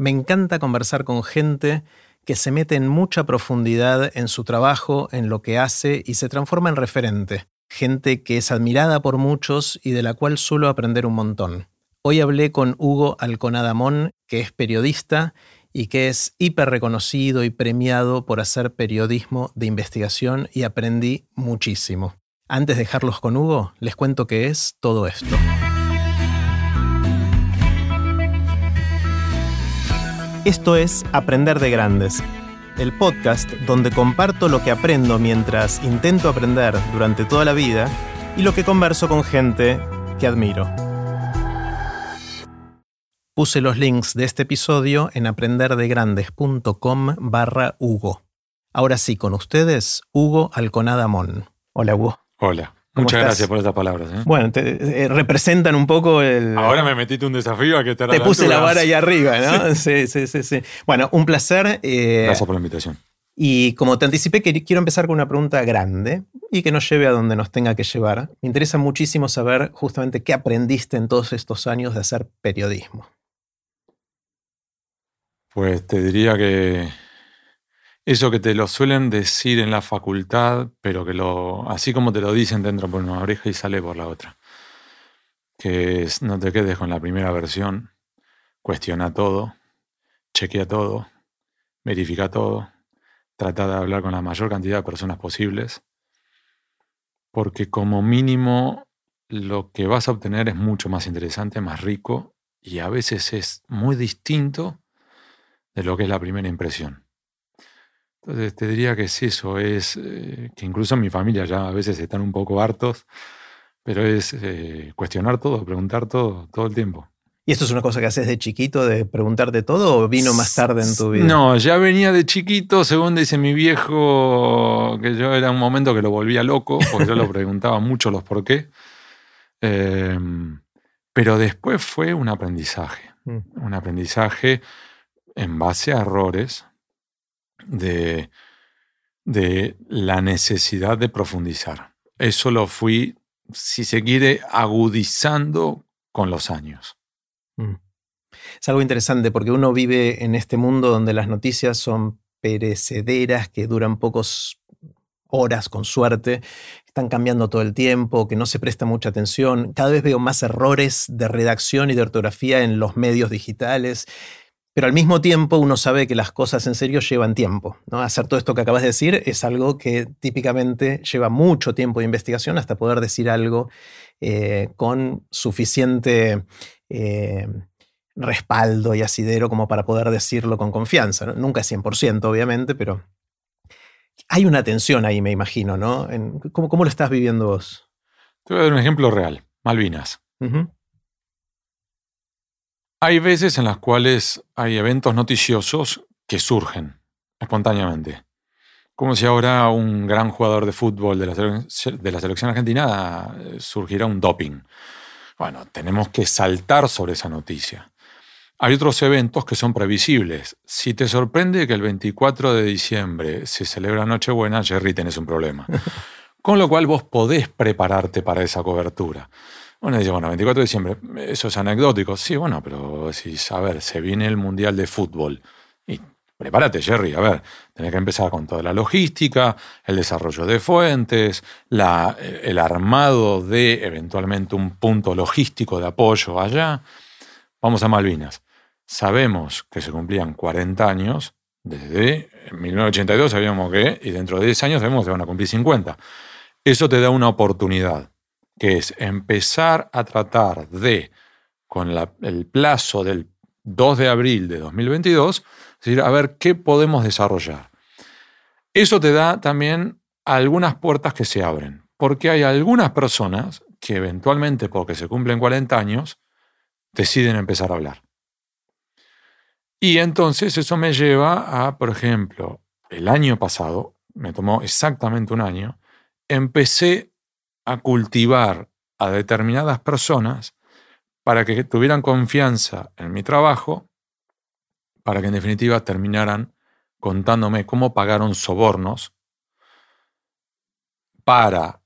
Me encanta conversar con gente que se mete en mucha profundidad en su trabajo, en lo que hace y se transforma en referente. Gente que es admirada por muchos y de la cual suelo aprender un montón. Hoy hablé con Hugo Alconadamón, que es periodista y que es hiper reconocido y premiado por hacer periodismo de investigación y aprendí muchísimo. Antes de dejarlos con Hugo, les cuento qué es todo esto. Esto es Aprender de Grandes, el podcast donde comparto lo que aprendo mientras intento aprender durante toda la vida y lo que converso con gente que admiro. Puse los links de este episodio en aprenderdegrandes.com barra Hugo. Ahora sí, con ustedes, Hugo Alconadamón. Hola, Hugo. Hola. Muchas gracias por estas palabras. ¿eh? Bueno, te, eh, representan un poco el. Ahora me metiste un desafío a que te Te puse la vara ahí arriba, ¿no? sí, sí, sí, sí. Bueno, un placer. Eh, gracias por la invitación. Y como te anticipé, quiero empezar con una pregunta grande y que nos lleve a donde nos tenga que llevar. Me interesa muchísimo saber justamente qué aprendiste en todos estos años de hacer periodismo. Pues te diría que eso que te lo suelen decir en la facultad, pero que lo, así como te lo dicen, te entra por una oreja y sale por la otra. Que no te quedes con la primera versión, cuestiona todo, chequea todo, verifica todo, trata de hablar con la mayor cantidad de personas posibles, porque como mínimo lo que vas a obtener es mucho más interesante, más rico y a veces es muy distinto de lo que es la primera impresión. Entonces te diría que es eso, es eh, que incluso en mi familia ya a veces están un poco hartos, pero es eh, cuestionar todo, preguntar todo, todo el tiempo. ¿Y esto es una cosa que haces de chiquito, de preguntarte todo, o vino más tarde en tu vida? No, ya venía de chiquito, según dice mi viejo, que yo era un momento que lo volvía loco, porque yo lo preguntaba mucho los por qué. Em, pero después fue un aprendizaje, mm. un aprendizaje en base a errores de, de la necesidad de profundizar. Eso lo fui, si se quiere, agudizando con los años. Mm. Es algo interesante porque uno vive en este mundo donde las noticias son perecederas, que duran pocos horas con suerte, están cambiando todo el tiempo, que no se presta mucha atención. Cada vez veo más errores de redacción y de ortografía en los medios digitales. Pero al mismo tiempo uno sabe que las cosas en serio llevan tiempo. ¿no? Hacer todo esto que acabas de decir es algo que típicamente lleva mucho tiempo de investigación hasta poder decir algo eh, con suficiente eh, respaldo y asidero como para poder decirlo con confianza. Nunca es 100%, obviamente, pero hay una tensión ahí, me imagino. ¿no? ¿cómo, lo estás viviendo vos? Te voy a dar un ejemplo real. Malvinas. Hay veces en las cuales hay eventos noticiosos que surgen espontáneamente. Como si ahora un gran jugador de fútbol de la, selección argentina eh, surgiera un doping. Bueno, tenemos que saltar sobre esa noticia. Hay otros eventos que son previsibles. Si te sorprende que el 24 de diciembre se celebra Nochebuena, Jerry, tenés un problema. Con lo cual vos podés prepararte para esa cobertura. Bueno, dice, bueno, 24 de diciembre, eso es anecdótico. Sí, bueno, pero si, a ver, se viene el Mundial de Fútbol. Y prepárate, Jerry, a ver, tenés que empezar con toda la logística, el desarrollo de fuentes, la, el armado de eventualmente un punto logístico de apoyo allá. Vamos a Malvinas. Sabemos que se cumplían 40 años, desde 1982 sabíamos que, y dentro de 10 años sabemos que se van a cumplir 50. Eso te da una oportunidad que es empezar a tratar de, con el plazo del 2 de abril de 2022, decir, a ver qué podemos desarrollar. Eso te da también algunas puertas que se abren, porque hay algunas personas que eventualmente, porque se cumplen 40 años, deciden empezar a hablar. Y entonces eso me lleva a, por ejemplo, el año pasado, me tomó exactamente un año, empecé a cultivar a determinadas personas para que tuvieran confianza en mi trabajo, para que en definitiva terminaran contándome cómo pagaron sobornos para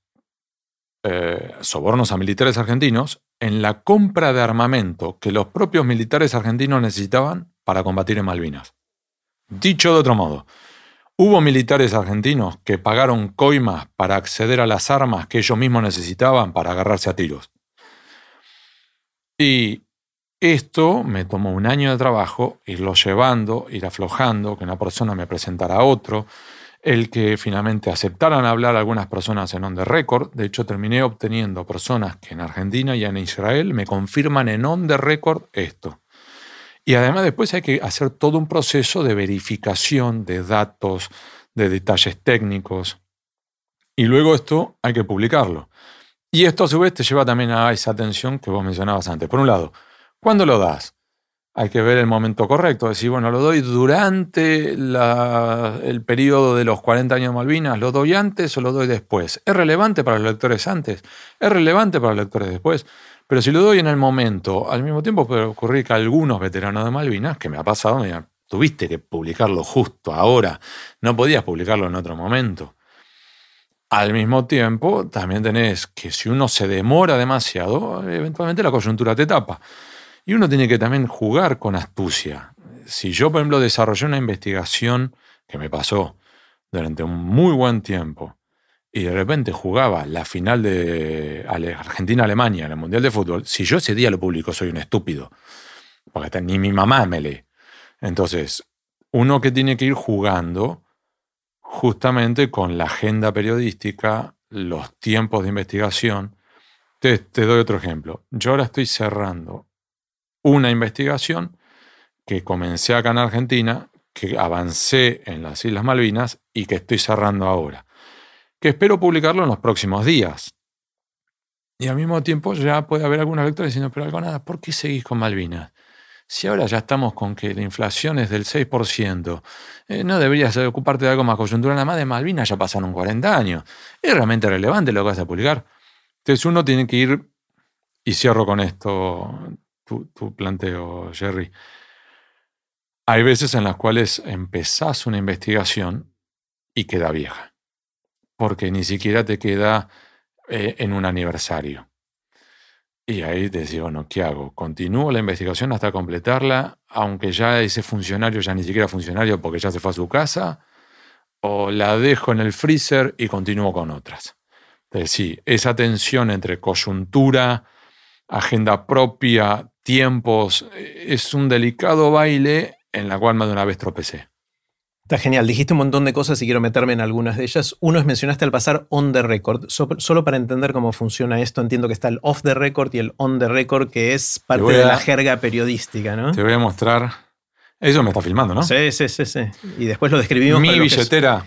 eh, sobornos a militares argentinos en la compra de armamento que los propios militares argentinos necesitaban para combatir en Malvinas. Dicho de otro modo, hubo militares argentinos que pagaron coimas para acceder a las armas que ellos mismos necesitaban para agarrarse a tiros. Y esto me tomó un año de trabajo, irlo llevando, ir aflojando, que una persona me presentara a otro, el que finalmente aceptaran hablar algunas personas en on the record. De hecho, terminé obteniendo personas que en Argentina y en Israel me confirman en on the record esto. Y además después hay que hacer todo un proceso de verificación de datos, de detalles técnicos. Y luego esto hay que publicarlo. Y esto a su vez te lleva también a esa atención que vos mencionabas antes. Por un lado, ¿cuándo lo das? Hay que ver el momento correcto, decir, bueno, lo doy durante el periodo de los 40 años de Malvinas, lo doy antes o lo doy después. ¿Es relevante para los lectores antes? ¿Es relevante para los lectores después? Pero si lo doy en el momento, al mismo tiempo puede ocurrir que algunos veteranos de Malvinas, que me ha pasado, me tuviste que publicarlo justo ahora, no podías publicarlo en otro momento. Al mismo tiempo, también tenés que si uno se demora demasiado, eventualmente la coyuntura te tapa. Y uno tiene que también jugar con astucia. Si yo, por ejemplo, desarrollé una investigación que me pasó durante un muy buen tiempo y de repente jugaba la final de Argentina-Alemania en el Mundial de Fútbol, si yo ese día lo publico soy un estúpido, porque ni mi mamá me lee. Entonces, uno que tiene que ir jugando justamente con la agenda periodística, los tiempos de investigación. Te, te doy otro ejemplo. Yo ahora estoy cerrando una investigación que comencé acá en Argentina, que avancé en las Islas Malvinas y que estoy cerrando ahora, que espero publicarlo en los próximos días. Y al mismo tiempo ya puede haber algunos lectores diciendo, pero algo nada, ¿por qué seguís con Malvinas? Si ahora ya estamos con que la inflación es del 6%, eh, no deberías ocuparte de algo más coyuntural, nada más de Malvinas ya pasaron 40 años. ¿Es realmente relevante lo que vas a publicar? Entonces uno tiene que ir, y cierro con esto, tu, planteo, Jerry. Hay veces en las cuales empezás una investigación y queda vieja, porque ni siquiera te queda eh, en un aniversario. Y ahí digo, bueno, ¿qué hago? ¿Continúo la investigación hasta completarla, aunque ya ese funcionario ya ni siquiera funcionario porque ya se fue a su casa? ¿O la dejo en el freezer y continúo con otras? Es decir, esa tensión entre coyuntura, agenda propia, tiempos. Es un delicado baile en la cual más de una vez tropecé. Está genial. Dijiste un montón de cosas y quiero meterme en algunas de ellas. Uno es mencionaste al pasar on the record. solo para entender cómo funciona esto, entiendo que está el off the record y el on the record, que es parte de la jerga periodística, ¿no? Te voy a mostrar. Eso me está filmando, ¿no? Sí, sí, sí, sí. Y después lo describimos. Mi billetera.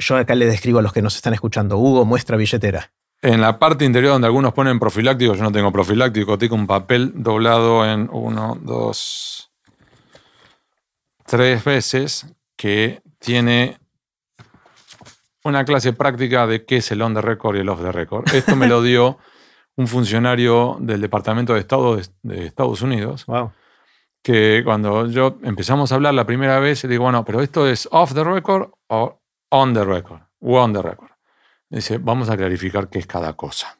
Yo acá le describo a los que nos están escuchando. Hugo muestra billetera. En la parte interior donde algunos ponen profiláctico, yo no tengo profiláctico, tengo un papel doblado en uno, dos, tres veces que tiene una clase práctica de qué es el on the record y el off the record. Esto me lo dio un funcionario del Departamento de Estado de, Estados Unidos. Que cuando yo empezamos a hablar la primera vez, le digo, bueno, pero esto es off the record o on the record, o on the record. Dice, vamos a clarificar qué es cada cosa.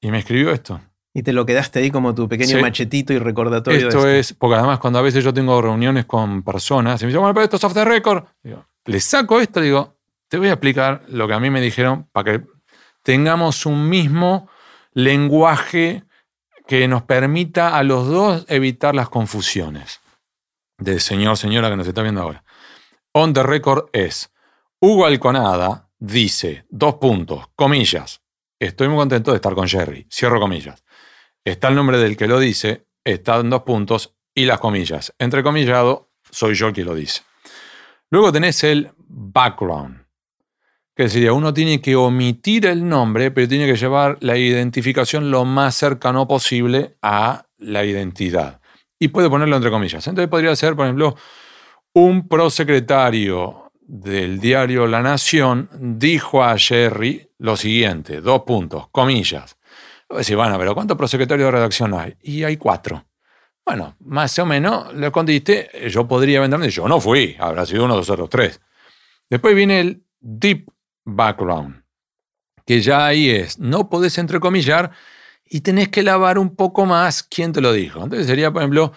Y me escribió esto. Y te lo quedaste ahí como tu pequeño machetito y recordatorio. Esto, es, porque además cuando a veces yo tengo reuniones con personas y me dicen, bueno, pero esto es off the record. Digo, le saco esto, digo, te voy a explicar lo que a mí me dijeron para que tengamos un mismo lenguaje que nos permita a los dos evitar las confusiones. De señor, señora que nos está viendo ahora. On the record es Hugo Alconada, dice, dos puntos, comillas, estoy muy contento de estar con Jerry, cierro comillas. Está el nombre del que lo dice, está en dos puntos y las comillas. Entrecomillado, soy yo el que lo dice. Luego tenés el background, que sería, uno tiene que omitir el nombre, pero tiene que llevar la identificación lo más cercano posible a la identidad. Y puede ponerlo entre comillas. Entonces podría ser, por ejemplo, un prosecretario del diario La Nación dijo a Jerry lo siguiente, dos puntos, comillas. Decir, bueno, pero ¿cuántos prosecretarios de redacción hay? Y hay cuatro. Bueno, más o menos le contiste, yo podría venderme, yo no fui, habrá sido uno, dos, otros tres. Después viene el deep background, que ya ahí es, no podés entrecomillar y tenés que lavar un poco más quién te lo dijo. Entonces sería, por ejemplo,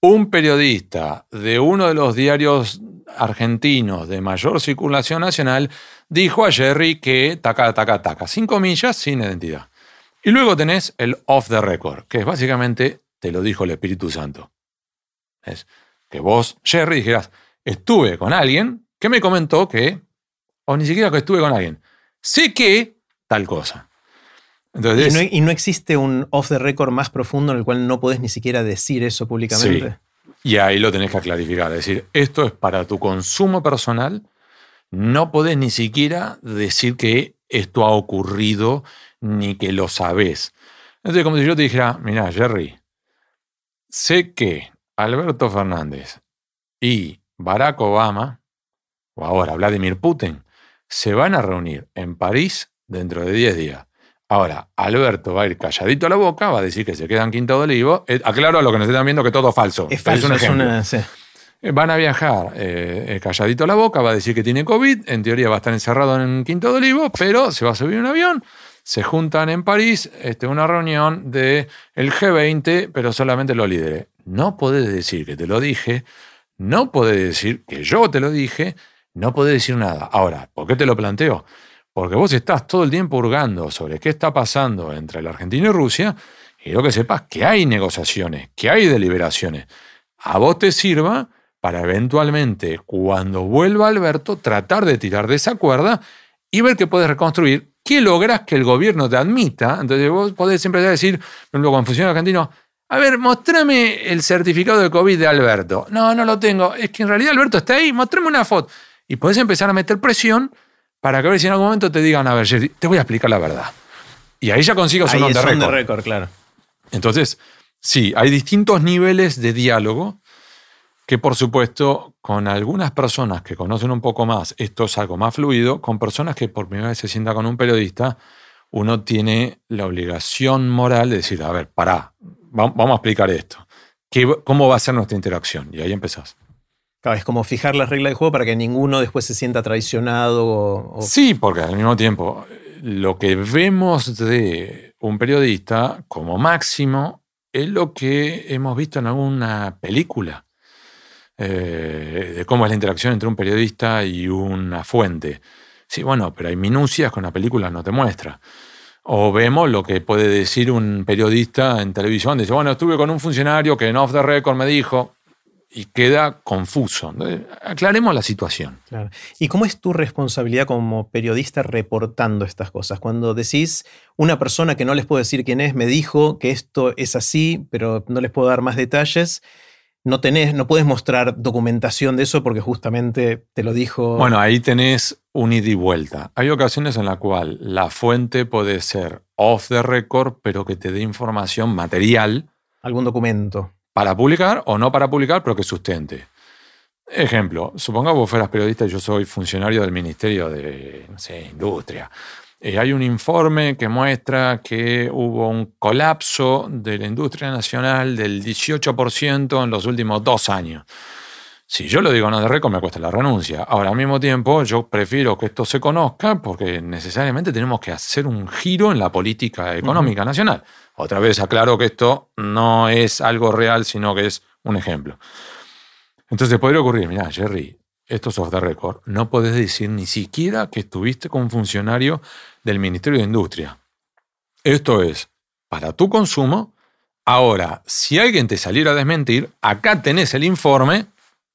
un periodista de uno de los diarios argentinos de mayor circulación nacional dijo a Jerry que taca, taca, taca, cinco millas sin identidad. Y luego tenés el off the record, que es básicamente te lo dijo el Espíritu Santo. Es que vos, Jerry, dijeras, estuve con alguien que me comentó que, o ni siquiera que estuve con alguien, sé que tal cosa. Entonces, ¿Y, no, existe un off the record más profundo en el cual no podés ni siquiera decir eso públicamente. Y ahí lo tenés que clarificar. Es decir, esto es para tu consumo personal. No podés ni siquiera decir que esto ha ocurrido ni que lo sabés. Entonces, como si yo te dijera, mira, Jerry, sé que Alberto Fernández y Barack Obama, o ahora Vladimir Putin, se van a reunir en París dentro de 10 días. Ahora, Alberto va a ir calladito a la boca, va a decir que se queda en Quinto de Olivo. Eh, aclaro a lo que nos están viendo que todo es falso. Es falso, es un ejemplo. Eh, van a viajar eh, calladito a la boca, va a decir que tiene COVID, en teoría va a estar encerrado en Quinto de Olivo, pero se va a subir un avión, se juntan en París, este, una reunión del el G20, pero solamente lo líderes. No podés decir que te lo dije, no podés decir que yo te lo dije, no podés decir nada. Ahora, ¿por qué te lo planteo? Porque vos estás todo el tiempo hurgando sobre qué está pasando entre la Argentina y Rusia y lo que sepas que hay negociaciones, que hay deliberaciones. A vos te sirva para eventualmente, cuando vuelva Alberto, tratar de tirar de esa cuerda y ver qué puedes reconstruir, qué logras que el gobierno te admita. Entonces vos podés siempre decir, por ejemplo, cuando funciona argentino, a ver, mostrame el certificado de COVID de Alberto. No, no lo tengo. Es que en realidad Alberto está ahí, mostrame una foto. Y podés empezar a meter presión para que a ver si en algún momento te digan, a ver, te voy a explicar la verdad. Y ahí ya consigo su de récord. claro. Entonces, sí, hay distintos niveles de diálogo que por supuesto con algunas personas que conocen un poco más, esto es algo más fluido, con personas que por primera vez se sienta con un periodista, uno tiene la obligación moral de decir, a ver, pará, vamos a explicar esto. ¿Cómo va a ser nuestra interacción? Y ahí empezás es como fijar las reglas de juego para que ninguno después se sienta traicionado. Sí, porque al mismo tiempo, lo que vemos de un periodista como máximo es lo que hemos visto en alguna película. Eh, de cómo es la interacción entre un periodista y una fuente. Sí, bueno, pero hay minucias que una película no te muestra. O vemos lo que puede decir un periodista en televisión. Dice, bueno, estuve con un funcionario que en off the record me dijo, y queda confuso. Aclaremos la situación. ¿Y cómo es tu responsabilidad como periodista reportando estas cosas? Cuando decís, una persona que no les puedo decir quién es me dijo que esto es así, pero no les puedo dar más detalles, no, tenés, no puedes mostrar documentación de eso porque justamente te lo dijo. Bueno, ahí tenés un ida y vuelta. Hay ocasiones en las cuales la fuente puede ser off the record, pero que te dé información material. Algún documento para publicar o no para publicar, pero que sustente. Ejemplo, suponga vos fueras periodista y yo soy funcionario del Ministerio de no sé, Industria. Eh, hay un informe que muestra que hubo un colapso de la industria nacional del 18% en los últimos dos años. Si yo lo digo no de récord, me cuesta la renuncia. Ahora, al mismo tiempo, yo prefiero que esto se conozca porque necesariamente tenemos que hacer un giro en la política económica nacional. Otra vez aclaro que esto no es algo real, sino que es un ejemplo. Entonces podría ocurrir, mira, Jerry, esto es off the record, no podés decir ni siquiera que estuviste con un funcionario del Ministerio de Industria. Esto es para tu consumo. Ahora, si alguien te saliera a desmentir, acá tenés el informe.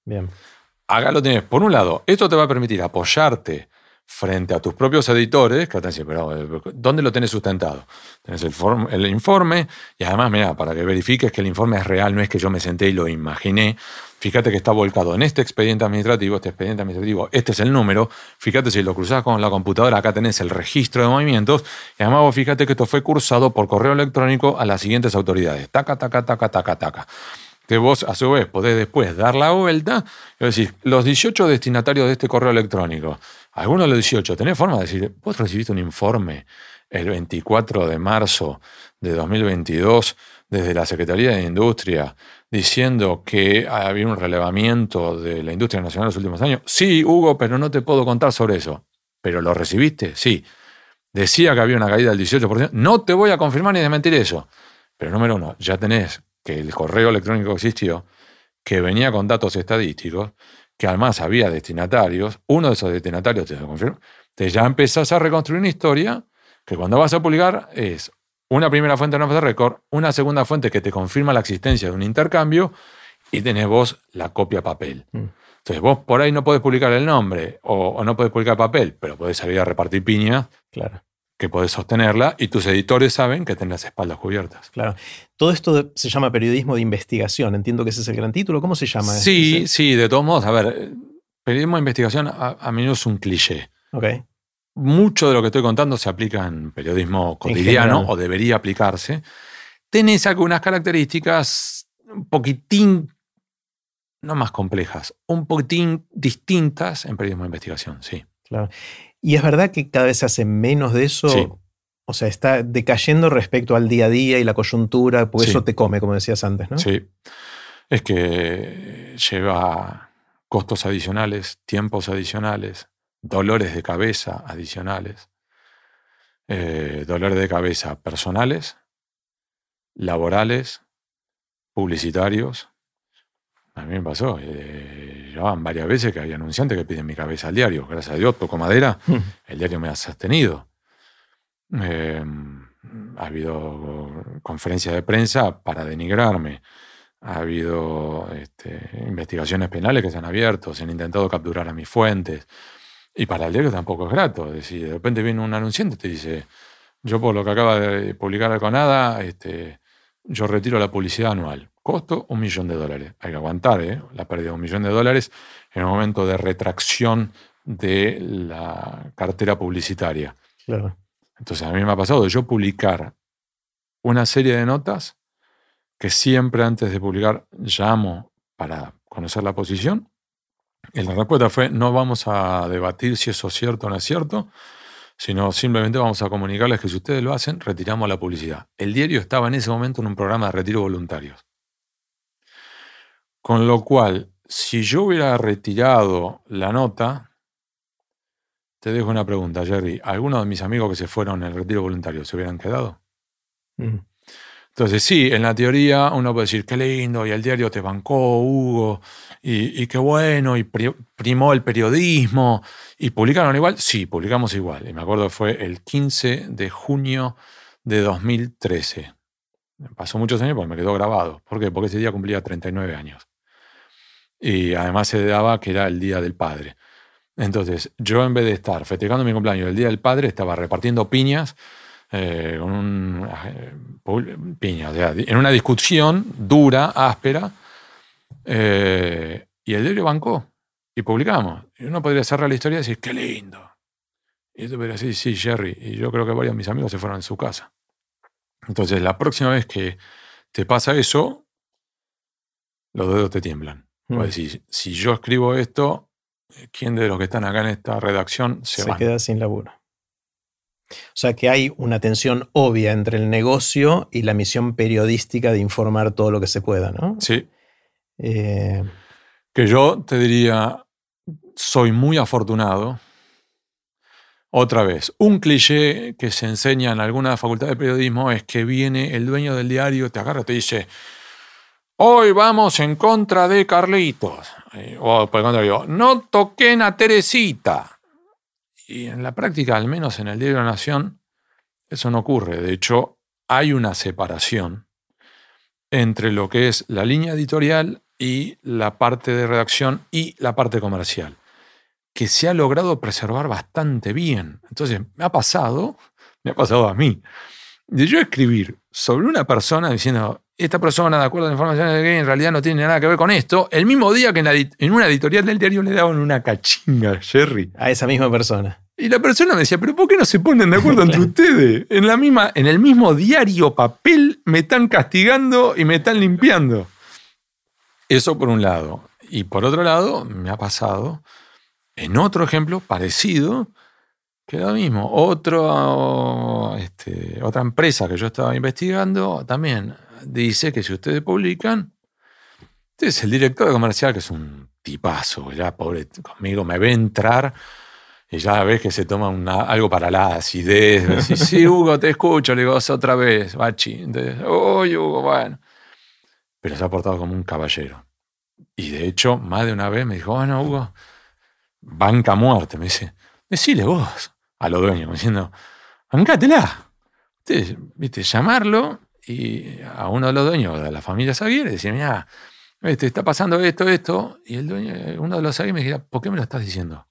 Bien. Acá lo tienes. Por un lado, esto te va a permitir apoyarte frente a tus propios editores, que te pero eh, ¿dónde lo tenés sustentado? Tenés el, el, informe y además, mira, para que verifiques que el informe es real, no es que yo me senté y lo imaginé. Fíjate que está volcado en este expediente administrativo, este expediente administrativo, este es el número. Fíjate si lo cruzás con la computadora, acá tenés el registro de movimientos. Y además vos fíjate que esto fue cursado por correo electrónico a las siguientes autoridades. Taca, taca, taca, taca, taca que vos a su vez podés después dar la vuelta y decir, los 18 destinatarios de este correo electrónico, algunos de los 18, ¿tenés forma de decir, vos recibiste un informe el 24 de marzo de 2022 desde la Secretaría de Industria diciendo que había un relevamiento de la industria nacional en los últimos años? Sí, Hugo, pero no te puedo contar sobre eso. ¿Pero lo recibiste? Sí. Decía que había una caída del 18%. No te voy a confirmar ni desmentir eso. Pero número uno, ya tenés que el correo electrónico existió. que venía con datos estadísticos, que además había destinatarios, uno de esos destinatarios te lo confirmo, te ya empezás a reconstruir una historia que cuando vas a publicar es una primera fuente de de récord, una segunda fuente que te confirma la existencia de un intercambio y tenés vos la copia papel. Mm. Entonces vos por ahí no podés publicar el nombre o, no podés publicar papel, pero podés salir a repartir piña. Claro. Que podés sostenerla y tus editores saben que tenés las espaldas cubiertas. Claro. Todo esto se llama periodismo de investigación. Entiendo que ese es el gran título. ¿Cómo se llama? Sí, sí, de todos modos. A ver, periodismo de investigación a, a mí no es un cliché. Ok. Mucho de lo que estoy contando se aplica en periodismo cotidiano o debería aplicarse. Tenés algunas características un poquitín no más complejas, un poquitín distintas en periodismo de investigación, sí. Claro. Y es verdad que cada vez se hace menos de eso. O sea, está decayendo respecto al día a día y la coyuntura, porque eso te come, como decías antes, ¿no? Sí. Es que lleva costos adicionales, tiempos adicionales, dolores de cabeza adicionales, eh, dolores de cabeza personales, laborales, publicitarios, a mí me pasó. Eh, varias veces que había anunciantes que piden mi cabeza al diario. Gracias a Dios, toco madera, el diario me ha sostenido. Em, ha habido conferencias de prensa para denigrarme. Ha habido este, investigaciones penales que se han abierto, se han intentado capturar a mis fuentes. Y para el diario tampoco es grato. Es decir, de repente viene un anunciante y te dice, yo por lo que acaba de publicar Alconada, este, yo retiro la publicidad anual. Costo un millón de dólares. Hay que aguantar ¿eh? la pérdida de un millón de dólares en el momento de retracción de la cartera publicitaria. Claro. Entonces a mí me ha pasado de yo publicar una serie de notas que siempre antes de publicar llamo para conocer la posición. Y la respuesta fue, no vamos a debatir si eso es cierto o no es cierto, sino simplemente vamos a comunicarles que si ustedes lo hacen, retiramos la publicidad. El diario estaba en ese momento en un programa de retiro voluntarios. Con lo cual, si yo hubiera retirado la nota, te dejo una pregunta, Jerry. ¿Algunos de mis amigos que se fueron en el retiro voluntario se hubieran quedado? Mm. Entonces, sí, en la teoría uno puede decir, qué lindo, y el diario te bancó, Hugo, y, qué bueno, y primó el periodismo, y publicaron igual. Sí, publicamos igual. Y me acuerdo que fue el 15 de junio de 2013. Pasó muchos años porque me quedó grabado. ¿Por qué? Porque ese día cumplía 39 años. Y además se daba que era el Día del Padre. Entonces, yo en vez de estar festejando mi cumpleaños el Día del Padre, estaba repartiendo piñas, eh, un, eh, piñas, en una discusión dura, áspera, eh, y el diario bancó, y publicamos. Y uno podría cerrar la historia y decir, qué lindo. Y tú podría decir, sí, Jerry, y yo creo que varios de mis amigos se fueron en su casa. Entonces, la próxima vez que te pasa eso, los dedos te tiemblan. Mm. si yo escribo esto, ¿quién de los que están acá en esta redacción se, se queda sin laburo? O sea que hay una tensión obvia entre el negocio y la misión periodística de informar todo lo que se pueda, ¿no? Sí. Eh, que yo te diría, soy muy afortunado. Otra vez, un cliché que se enseña en alguna facultad de periodismo es que viene el dueño del diario, te agarra y te dice, Hoy vamos en contra de Carlitos. Eh, o por el contrario, no toquen a Teresita. Y en la práctica, al menos en el Diario de la Nación, eso no ocurre. De hecho, hay una separación entre lo que es la línea editorial y la parte de redacción y la parte comercial, que se ha logrado preservar bastante bien. Entonces, me ha pasado, me ha pasado a mí, de yo escribir sobre una persona diciendo, esta persona, de acuerdo a la información de que en realidad no tiene nada que ver con esto, el mismo día que en, una editorial del diario le daban una cachinga, Jerry. A esa misma persona. Y la persona me decía, pero ¿por qué no se ponen de acuerdo entre ustedes? En, la misma, en el mismo diario papel me están castigando y me están limpiando. Eso por un lado. Y por otro lado, me ha pasado, en otro ejemplo parecido, que lo mismo. Otro, este, otra empresa que yo estaba investigando también dice que si ustedes publican, este es el director de comercial, que es un tipazo, ya pobre conmigo, me ve entrar y ya ves que se toma algo para la acidez. sí, Hugo, te escucho, le digo, otra vez, bachi. Entonces, uy, Hugo, bueno. Pero se ha portado como un caballero. Y de hecho, más de una vez me dijo, bueno, Hugo, banca muerte. Me dice, decile vos a los dueños, diciendo, bancátela. Entonces, viste, llamarlo y a uno de los dueños de la familia Zaguirre decir, mira, este, está pasando esto, esto. Y el dueño, uno de los Zaguirre me dijera, ¿por qué me lo estás diciendo?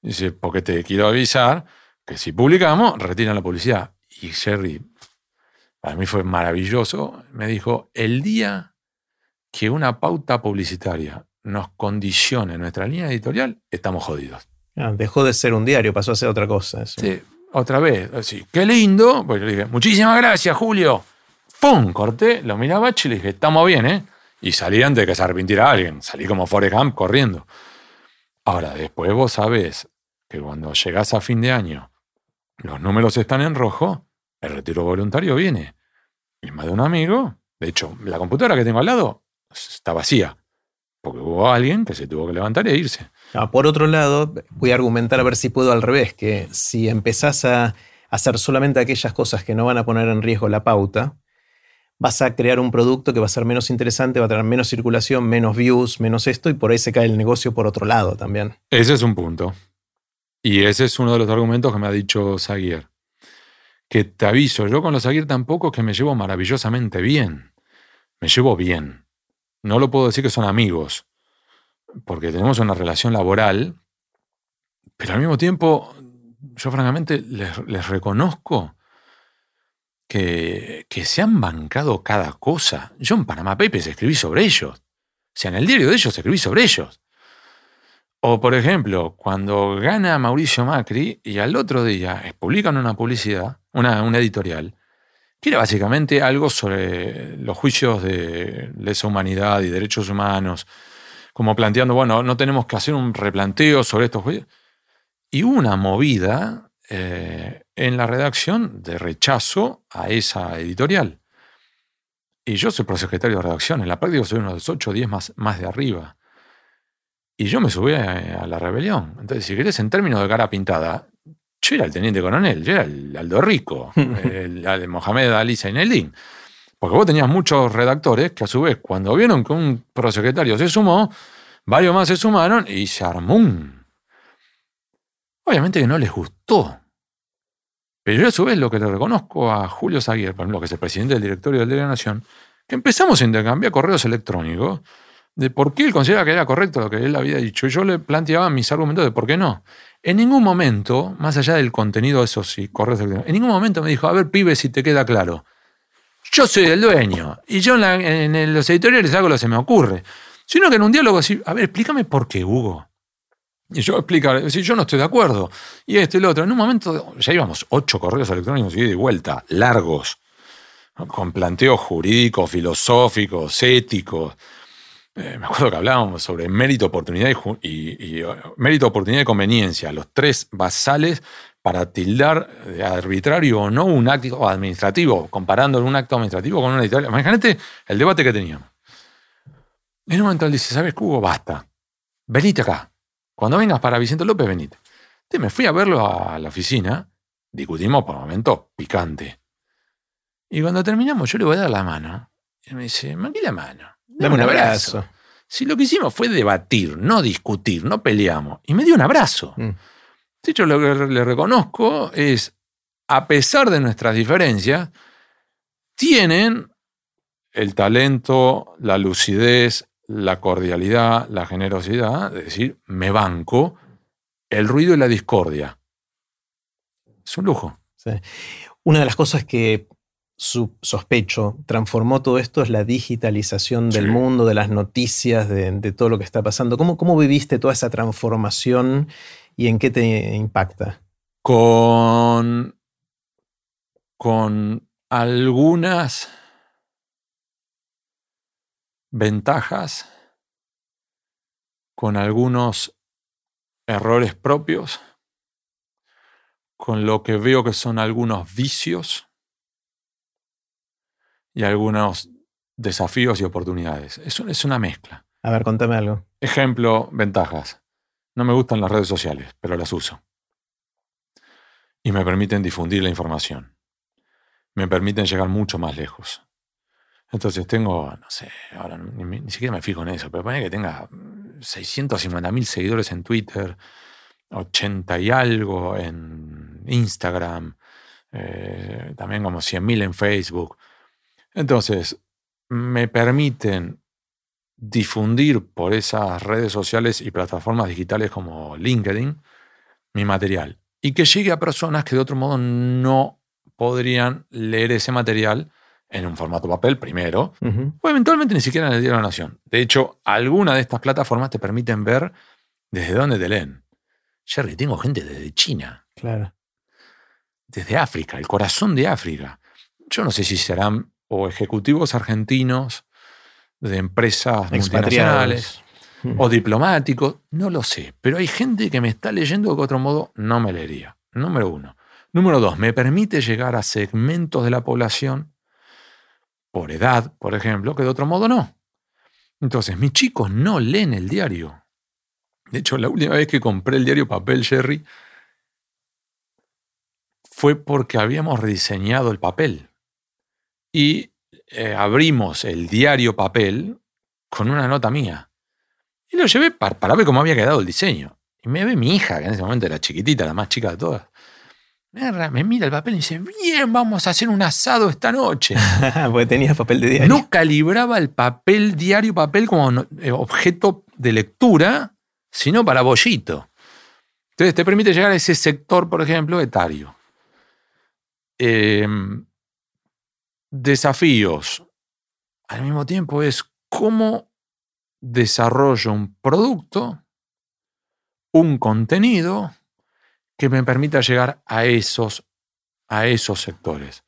Dice, porque te quiero avisar que si publicamos, retiran la publicidad. Y Jerry, para mí fue maravilloso, me dijo, el día que una pauta publicitaria nos condicione nuestra línea editorial, estamos jodidos. Ah, dejó de ser un diario, pasó a ser otra cosa. Sí, otra vez. Así, qué lindo. Pues yo le dije, muchísimas gracias, Julio. ¡Pum! Corté, lo miraba y le dije, estamos bien, ¿eh? Y salí antes de que se arrepintiera alguien. Salí como Forrest Gump corriendo. Ahora, después vos sabés que cuando llegás a fin de año, los números están en rojo, el retiro voluntario viene. Y más de un amigo, de hecho, la computadora que tengo al lado está vacía, porque hubo alguien que se tuvo que levantar e irse. Ah, por otro lado, voy a argumentar a ver si puedo al revés, que si empezás a hacer solamente aquellas cosas que no van a poner en riesgo la pauta, vas a crear un producto que va a ser menos interesante, va a tener menos circulación, menos views, menos esto, y por ahí se cae el negocio por otro lado también. Ese es un punto. Y ese es uno de los argumentos que me ha dicho Zaguier. Que te aviso, yo con los Zaguier tampoco es que me llevo maravillosamente bien. Me llevo bien. No lo puedo decir que son amigos, porque tenemos una relación laboral, pero al mismo tiempo, yo francamente les, reconozco que, que, se han bancado cada cosa. Yo en Panamá Papers escribí sobre ellos. O sea, en el diario de ellos escribí sobre ellos. O, por ejemplo, cuando gana Mauricio Macri y al otro día publican una publicidad, una, editorial, que era básicamente algo sobre los juicios de lesa humanidad y derechos humanos, como planteando, bueno, no tenemos que hacer un replanteo sobre estos juicios. Y una movida eh, en la redacción de rechazo a esa editorial. Y yo soy prosecretario de redacción, en la práctica soy uno de los 8 o 10 más, más de arriba. Y yo me subí a, la rebelión. Entonces, si querés, en términos de cara pintada, yo era el teniente coronel, yo era el Aldo Rico, el, el Mohamed Ali Zaineldin. Porque vos tenías muchos redactores que a su vez, cuando vieron que un prosecretario se sumó, varios más se sumaron y se armó. Obviamente que no les gustó. Pero yo a su vez lo que le reconozco a Julio Zaguier, por ejemplo, que es el presidente del directorio de la Nación, que empezamos a intercambiar correos electrónicos de por qué él considera que era correcto lo que él había dicho. Y yo le planteaba mis argumentos de por qué no. En ningún momento, más allá del contenido de esos sí, correos, en ningún momento me dijo, a ver, pibe, si te queda claro. Yo soy el dueño y yo en, los editoriales hago lo que se me ocurre. Sino que en un diálogo así, a ver, explícame por qué, Hugo. Y yo explicar, si yo no estoy de acuerdo. Y este el otro. En un momento, ya íbamos ocho correos electrónicos y de vuelta, largos, con planteos jurídicos, filosóficos, éticos eh, me acuerdo que hablábamos sobre mérito, oportunidad y, uh, mérito, oportunidad y conveniencia, los tres basales para tildar de arbitrario o no un acto administrativo, comparando un acto administrativo con una editorial. Imagínate el debate que teníamos. En un momento él dice, ¿sabes, Hugo? Basta. Venite acá. Cuando vengas para Vicente López, venite. Entonces me fui a verlo a la oficina, discutimos por un momento picante. Y cuando terminamos, yo le voy a dar la mano. Y me dice, manqué la mano. Dame un abrazo. Si lo que hicimos fue debatir, no discutir, no peleamos. Y me dio un abrazo. Mm. De hecho, lo que le reconozco es, a pesar de nuestras diferencias, tienen el talento, la lucidez, la cordialidad, la generosidad, es decir, me banco el ruido y la discordia. Es un lujo. Una de las cosas que su sospecho, transformó todo esto es la digitalización del mundo, de las noticias, de, todo lo que está pasando. ¿Cómo, ¿Cómo viviste toda esa transformación y en qué te impacta? Con, con algunas ventajas, con algunos errores propios, con lo que veo que son algunos vicios y algunos desafíos y oportunidades. Es, es una mezcla. A ver, contame algo. Ejemplo, ventajas. No me gustan las redes sociales, pero las uso. Y me permiten difundir la información. Me permiten llegar mucho más lejos. Entonces tengo, no sé, ahora ni, siquiera me fijo en eso, pero pone que tenga 650 mil seguidores en Twitter, 80 y algo en Instagram, eh, también como 100 mil en Facebook. Entonces, me permiten difundir por esas redes sociales y plataformas digitales como LinkedIn mi material y que llegue a personas que de otro modo no podrían leer ese material en un formato papel primero, o eventualmente ni siquiera en el Diario de la Nación. De hecho, algunas de estas plataformas te permiten ver desde dónde te leen. Jerry, tengo gente desde China. Claro. Desde África, el corazón de África. Yo no sé si serán o ejecutivos argentinos de empresas multinacionales o diplomáticos, no lo sé. Pero hay gente que me está leyendo que de otro modo no me leería. Número uno. Número dos, me permite llegar a segmentos de la población por edad, por ejemplo, que de otro modo no. Entonces, mis chicos no leen el diario. De hecho, la última vez que compré el diario papel Sherry fue porque habíamos rediseñado el papel. Y eh, abrimos el diario papel con una nota mía. Y lo llevé para, para ver cómo había quedado el diseño. Y me ve mi hija, que en ese momento era chiquitita, la más chica de todas. Me mira el papel y dice, bien, vamos a hacer un asado esta noche. Porque tenía papel de diario. No calibraba el papel, diario papel, como eh, objeto de lectura, sino para bollito. Entonces te permite llegar a ese sector, por ejemplo, etario. Em, desafíos. Al mismo tiempo es cómo desarrollo un producto, un contenido que me permita llegar a esos, a esos sectores.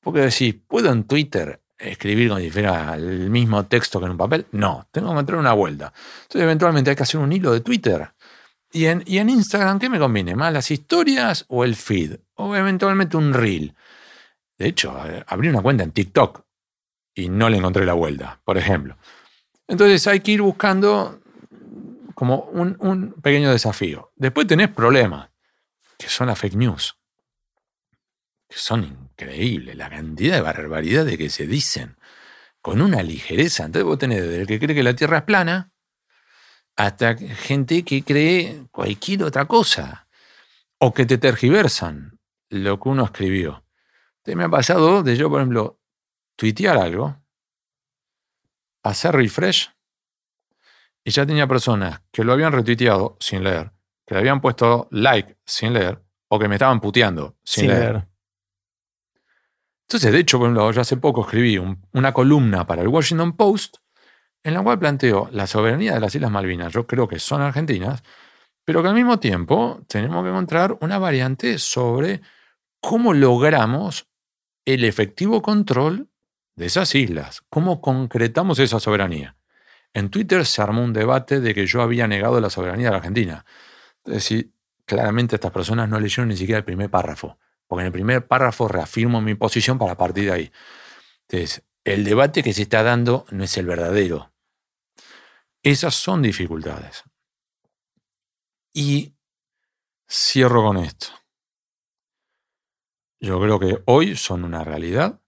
Porque decís, ¿puedo en Twitter escribir si fuera el mismo texto que en un papel? No, tengo que encontrar una vuelta. Entonces, eventualmente hay que hacer un hilo de Twitter. Y en, y en Instagram, ¿qué me conviene? ¿Más las historias o el feed? O eventualmente un reel. De hecho, abrí una cuenta en TikTok y no le encontré la vuelta, por ejemplo. Entonces hay que ir buscando como un, pequeño desafío. Después tenés problemas que son las fake news, que son increíbles, la cantidad de barbaridades que se dicen con una ligereza. Entonces vos tenés desde el que cree que la Tierra es plana hasta gente que cree cualquier otra cosa o que te tergiversan lo que uno escribió. Entonces me ha pasado de yo, por ejemplo, tuitear algo, hacer refresh y ya tenía personas que lo habían retuiteado sin leer que le habían puesto like sin leer o que me estaban puteando sin, leer. Entonces, de hecho, por ejemplo, yo hace poco escribí una columna para el Washington Post en la cual planteo la soberanía de las Islas Malvinas, yo creo que son argentinas, pero que al mismo tiempo tenemos que encontrar una variante sobre cómo logramos el efectivo control de esas islas, cómo concretamos esa soberanía. En Twitter se armó un debate de que yo había negado la soberanía de la Argentina. Es decir, claramente estas personas no leyeron ni siquiera el primer párrafo, porque en el primer párrafo reafirmo mi posición para partir de ahí. Entonces, el debate que se está dando no es el verdadero. Esas son dificultades. Y cierro con esto. Yo creo que hoy son una realidad.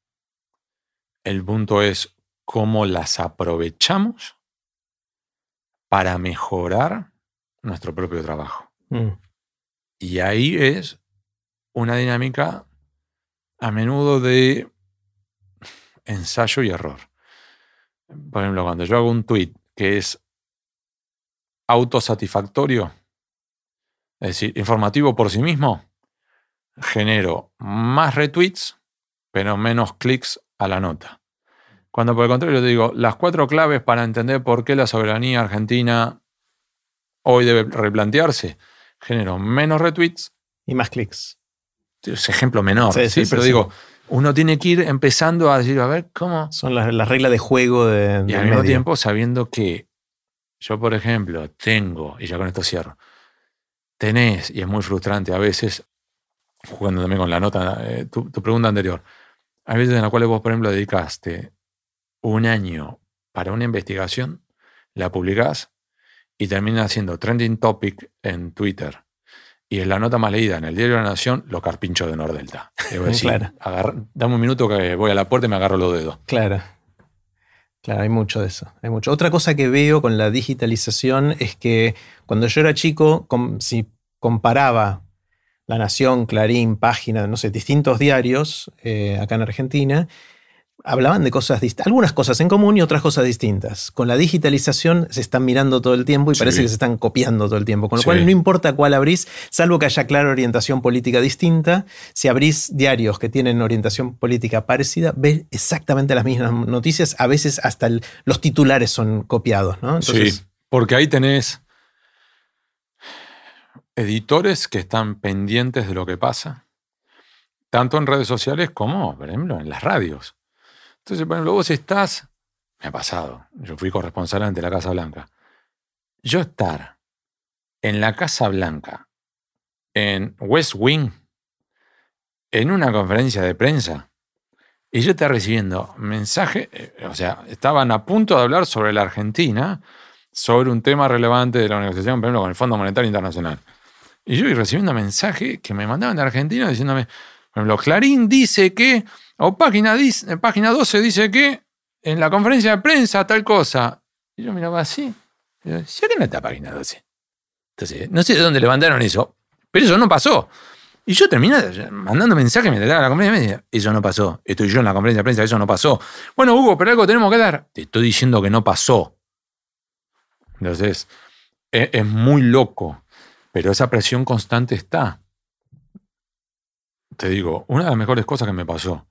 El punto es cómo las aprovechamos para mejorar nuestro propio trabajo. Mm. Y ahí es una dinámica a menudo de ensayo y error. Por ejemplo, cuando yo hago un tweet que es autosatisfactorio, es decir, informativo por sí mismo, genero más retweets, pero menos clics a la nota. Cuando por el contrario te digo, las cuatro claves para entender por qué la soberanía argentina hoy debe replantearse, genero menos retweets. Y más clics. Es ejemplo menor, sí, pero digo, uno tiene que ir empezando a decir, a ver, ¿cómo? Son las, reglas de juego de... Y al mismo tiempo sabiendo que yo, por ejemplo, tengo, y ya con esto cierro, tenés, y es muy frustrante a veces, jugando también con la nota, eh, tu, tu, pregunta anterior, hay veces en las cuales vos, por ejemplo, dedicaste un año para una investigación, la publicás y termina siendo trending topic en Twitter y es la nota más leída en el diario de la Nación, lo carpincho de Nordelta. Debo decir, dame un minuto que voy a la puerta y me agarro los dedos. Claro. Claro, hay mucho de eso. Hay mucho. Otra cosa que veo con la digitalización es que cuando yo era chico, si comparaba La Nación, Clarín, Página, no sé, distintos diarios eh, acá en Argentina, hablaban de cosas distintas, algunas cosas en común y otras cosas distintas. Con la digitalización se están mirando todo el tiempo y parece que se están copiando todo el tiempo. Con lo cual no importa cuál abrís, salvo que haya clara orientación política distinta, si abrís diarios que tienen orientación política parecida, ves exactamente las mismas noticias, a veces hasta los titulares son copiados. sí, porque ahí tenés editores que están pendientes de lo que pasa, tanto en redes sociales como, por ejemplo, en las radios. Entonces, por ejemplo, vos estás, me ha pasado, yo fui corresponsal ante la Casa Blanca, yo estar en la Casa Blanca, en West Wing, en una conferencia de prensa, y yo estaba recibiendo mensaje, eh, o sea, estaban a punto de hablar sobre la Argentina, sobre un tema relevante de la negociación, por ejemplo, con el Fondo Monetario Internacional. Y yo iba recibiendo mensajes que me mandaban de Argentina diciéndome, por ejemplo, Clarín dice que o página, página 12 dice que en la conferencia de prensa tal cosa. Y yo miraba así. Y yo, ¿sí que no está página 12? Entonces, no sé de dónde le mandaron eso, pero eso no pasó. Y yo terminé mandando mensajes mientras estaba en la conferencia de prensa. Eso no pasó. Estoy yo en la conferencia de prensa, eso no pasó. Bueno, Hugo, pero algo tenemos que dar. Te estoy diciendo que no pasó. Entonces, es, es muy loco, pero esa presión constante está. Te digo, una de las mejores cosas que me pasó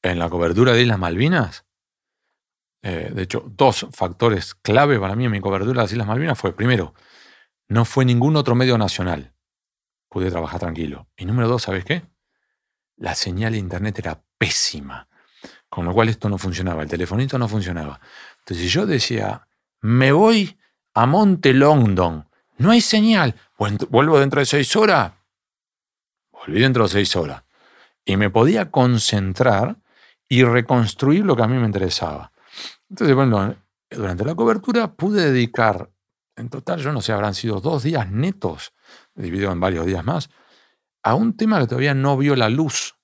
en la cobertura de Islas Malvinas, eh, de hecho, dos factores clave para mí en mi cobertura de las Islas Malvinas fue, primero, no fue ningún otro medio nacional. Pude trabajar tranquilo. Y número dos, ¿sabes qué? La señal de internet era pésima. Con lo cual esto no funcionaba, el telefonito no funcionaba. Entonces yo decía, me voy a Monte Longdon, no hay señal, vuelvo dentro de seis horas. Volví dentro de seis horas. Y me podía concentrar y reconstruir lo que a mí me interesaba. Entonces, bueno, durante la cobertura pude dedicar, en total, yo no sé, habrán sido dos días netos, dividido en varios días más, a un tema que todavía no vio la luz.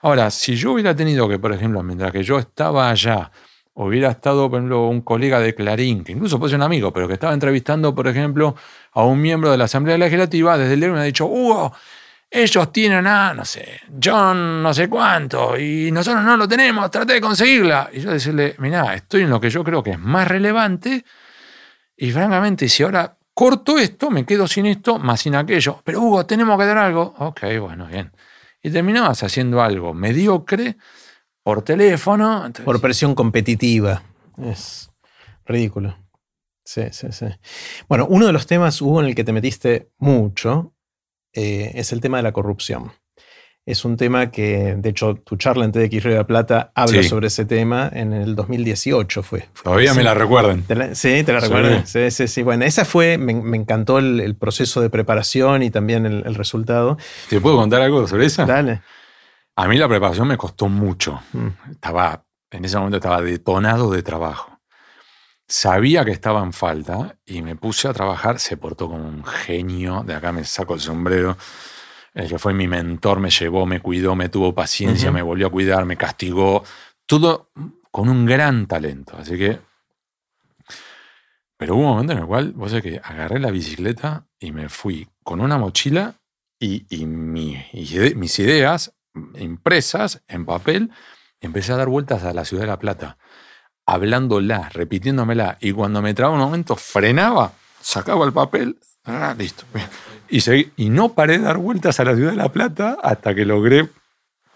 Ahora, si yo hubiera tenido que, por ejemplo, mientras que yo estaba allá, hubiera estado, por ejemplo, un colega de Clarín, que incluso puede ser un amigo, pero que estaba entrevistando, por ejemplo, a un miembro de la Asamblea Legislativa, desde el me ha dicho, Hugo, ellos tienen a, no sé, John no sé cuánto, y nosotros no lo tenemos, traté de conseguirla. Y yo decirle, mira, estoy en lo que yo creo que es más relevante, y francamente, si ahora corto esto, me quedo sin esto, más sin aquello. Pero Hugo, tenemos que dar algo. Ok, bueno, bien. Y terminabas haciendo algo mediocre por teléfono. Por presión competitiva. Es ridículo. Sí, sí, sí. Bueno, uno de los temas, Hugo, en el que te metiste mucho, eh, es el tema de la corrupción. Es un tema que, de hecho, tu charla en TDX Río de Plata habla sobre ese tema en el 2018 fue. Todavía me la recuerdan. sí, te la recuerdan. Sí, sí, sí. Bueno, esa fue, me, encantó el, proceso de preparación y también el, resultado. ¿Te puedo contar algo sobre eso? Dale. A mí la preparación me costó mucho. Mm. Estaba, en ese momento estaba detonado de trabajo. Sabía que estaba en falta y me puse a trabajar. Se portó como un genio. De acá me saco el sombrero. El que fue mi mentor me llevó, me cuidó, me tuvo paciencia, me volvió a cuidar, me castigó. Todo con un gran talento. Así que. Pero hubo un momento en el cual, vos sabés que agarré la bicicleta y me fui con una mochila y, mis ideas impresas en papel. Empecé a dar vueltas a la ciudad de La Plata hablándola, repitiéndomela, y cuando me traba un momento frenaba, sacaba el papel, ah, listo. Y, y no paré de dar vueltas a la ciudad de La Plata hasta que logré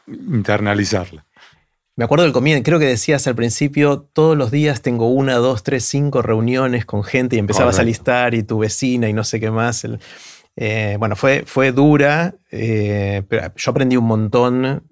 internalizarla. Me acuerdo del comienzo, creo que decías al principio, todos los días tengo una, dos, tres, cinco reuniones con gente y empezabas a listar y tu vecina y no sé qué más. Eh, bueno, fue, fue dura, eh, pero yo aprendí un montón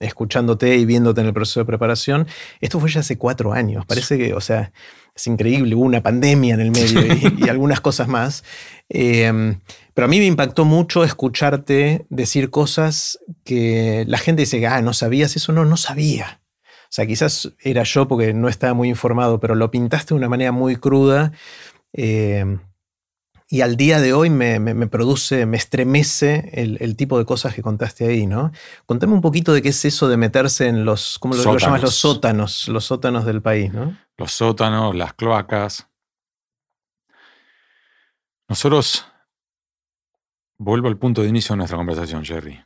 escuchándote y viéndote en el proceso de preparación. Esto fue ya hace cuatro años. Parece que, o sea, es increíble. Hubo una pandemia en el medio y, algunas cosas más. Em, pero a mí me impactó mucho escucharte decir cosas que la gente dice, ah, no sabías eso. No, no sabía. O sea, quizás era yo porque no estaba muy informado, pero lo pintaste de una manera muy cruda. Em, y al día de hoy me, produce, me estremece el, tipo de cosas que contaste ahí, ¿no? Contame un poquito de qué es eso de meterse en los, ¿cómo lo, llamas? Los sótanos, los sótanos del país, ¿no? Los sótanos, las cloacas. Nosotros, vuelvo al punto de inicio de nuestra conversación, Jerry.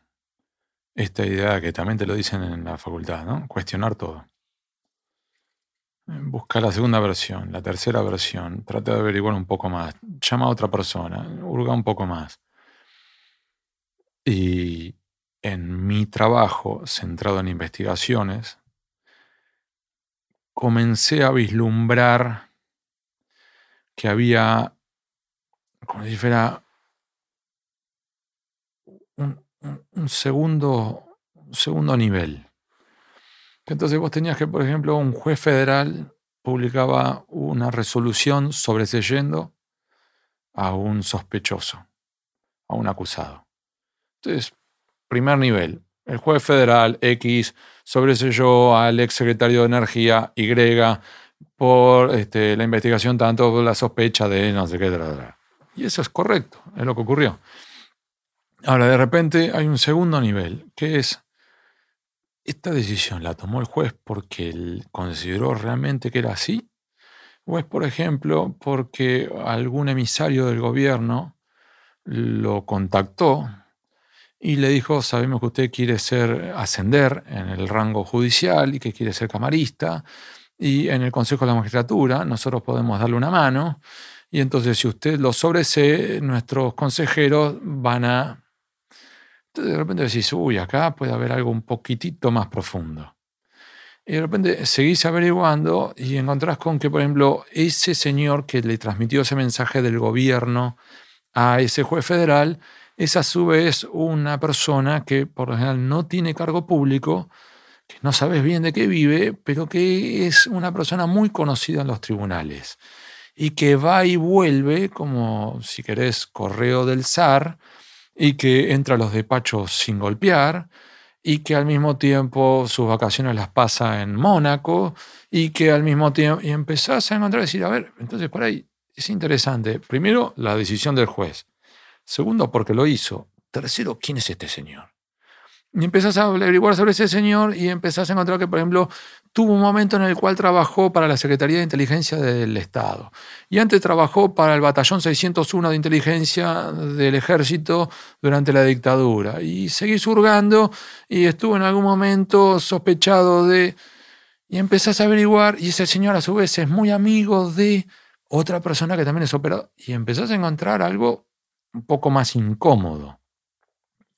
Esta idea que también te lo dicen en la facultad, ¿no? Cuestionar todo. Busca la segunda versión, la tercera versión, trata de averiguar un poco más, llama a otra persona, hurga un poco más. Y en mi trabajo centrado en investigaciones, comencé a vislumbrar que había, como si fuera, un, segundo, un segundo nivel entonces vos tenías que, por ejemplo, un juez federal publicaba una resolución sobreseyendo a un sospechoso, a un acusado. Entonces, primer nivel, el juez federal X sobreselló al ex secretario de Energía Y por este, la investigación tanto por la sospecha de no sé qué. Y eso es correcto, es lo que ocurrió. Ahora, de repente hay un segundo nivel, que es ¿Esta decisión la tomó el juez porque él consideró realmente que era así? ¿O es, por ejemplo, porque algún emisario del gobierno lo contactó y le dijo, sabemos que usted quiere ser ascender en el rango judicial y que quiere ser camarista, y en el Consejo de la Magistratura nosotros podemos darle una mano, y entonces si usted lo sobresee, nuestros consejeros van a de repente decís, uy, acá puede haber algo un poquitito más profundo. Y de repente seguís averiguando y encontrás con que, por ejemplo, ese señor que le transmitió ese mensaje del gobierno a ese juez federal es a su vez una persona que por lo general no tiene cargo público, que no sabes bien de qué vive, pero que es una persona muy conocida en los tribunales y que va y vuelve como, si querés, correo del zar, y que entra a los despachos sin golpear y que al mismo tiempo sus vacaciones las pasa en Mónaco y que al mismo tiempo y empezás a encontrar y decir, a ver, entonces por ahí es interesante. Primero, la decisión del juez. Segundo, porque lo hizo. Tercero, ¿quién es este señor? Y empezás a averiguar sobre ese señor y empezás a encontrar que, por ejemplo, tuvo un momento en el cual trabajó para la Secretaría de Inteligencia del Estado. Y antes trabajó para el Batallón 601 de Inteligencia del Ejército durante la dictadura. Y seguí surgando y estuvo en algún momento sospechado de... Y empezás a averiguar y ese señor a su vez es muy amigo de otra persona que también es operador. Y empezás a encontrar algo un poco más incómodo.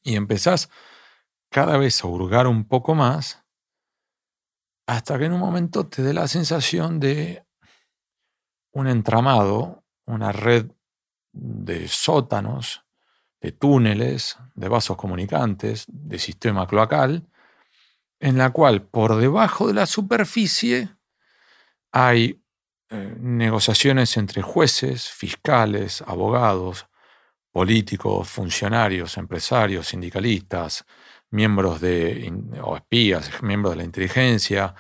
Y empezás cada vez a hurgar un poco más hasta que en un momento te dé la sensación de un entramado, una red de sótanos, de túneles, de vasos comunicantes, de sistema cloacal, en la cual por debajo de la superficie hay eh, negociaciones entre jueces, fiscales, abogados, políticos, funcionarios, empresarios, sindicalistas, miembros de, o espías, miembros de la inteligencia,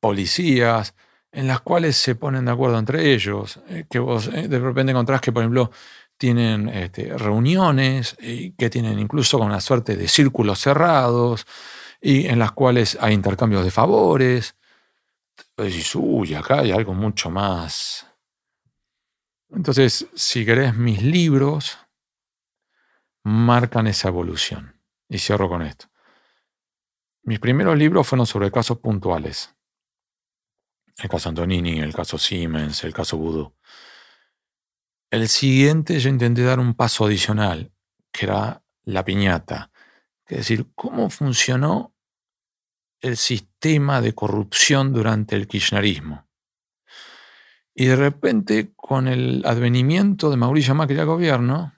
policías, en las cuales se ponen de acuerdo entre ellos, eh, que vos eh, de repente encontrás que, por ejemplo, tienen este, reuniones y que tienen incluso una suerte de círculos cerrados y en las cuales hay intercambios de favores. Entonces uy, acá hay algo mucho más. Entonces, si querés, mis libros marcan esa evolución. Y cierro con esto. Mis primeros libros fueron sobre casos puntuales. El caso Antonini, el caso Siemens, el caso Voodoo. El siguiente yo intenté dar un paso adicional, que era la piñata. Es decir, cómo funcionó el sistema de corrupción durante el kirchnerismo. Y de repente, con el advenimiento de Mauricio Macri al gobierno,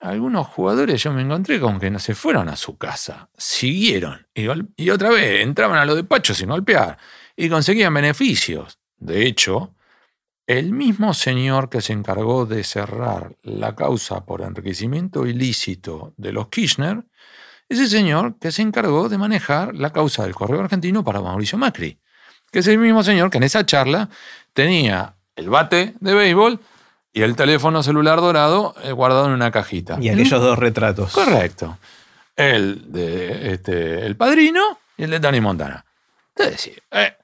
algunos jugadores yo me encontré con que no se fueron a su casa, siguieron. Y, otra vez entraban a los despachos sin golpear. Y conseguían beneficios. De hecho, el mismo señor que se encargó de cerrar la causa por enriquecimiento ilícito de los Kirchner, es el señor que se encargó de manejar la causa del correo argentino para Mauricio Macri, que es el mismo señor que en esa charla tenía el bate de béisbol y el teléfono celular dorado eh, guardado en una cajita. Y aquellos dos retratos. Correcto. El de este, el padrino y el de Tony Montana. Entonces, eh,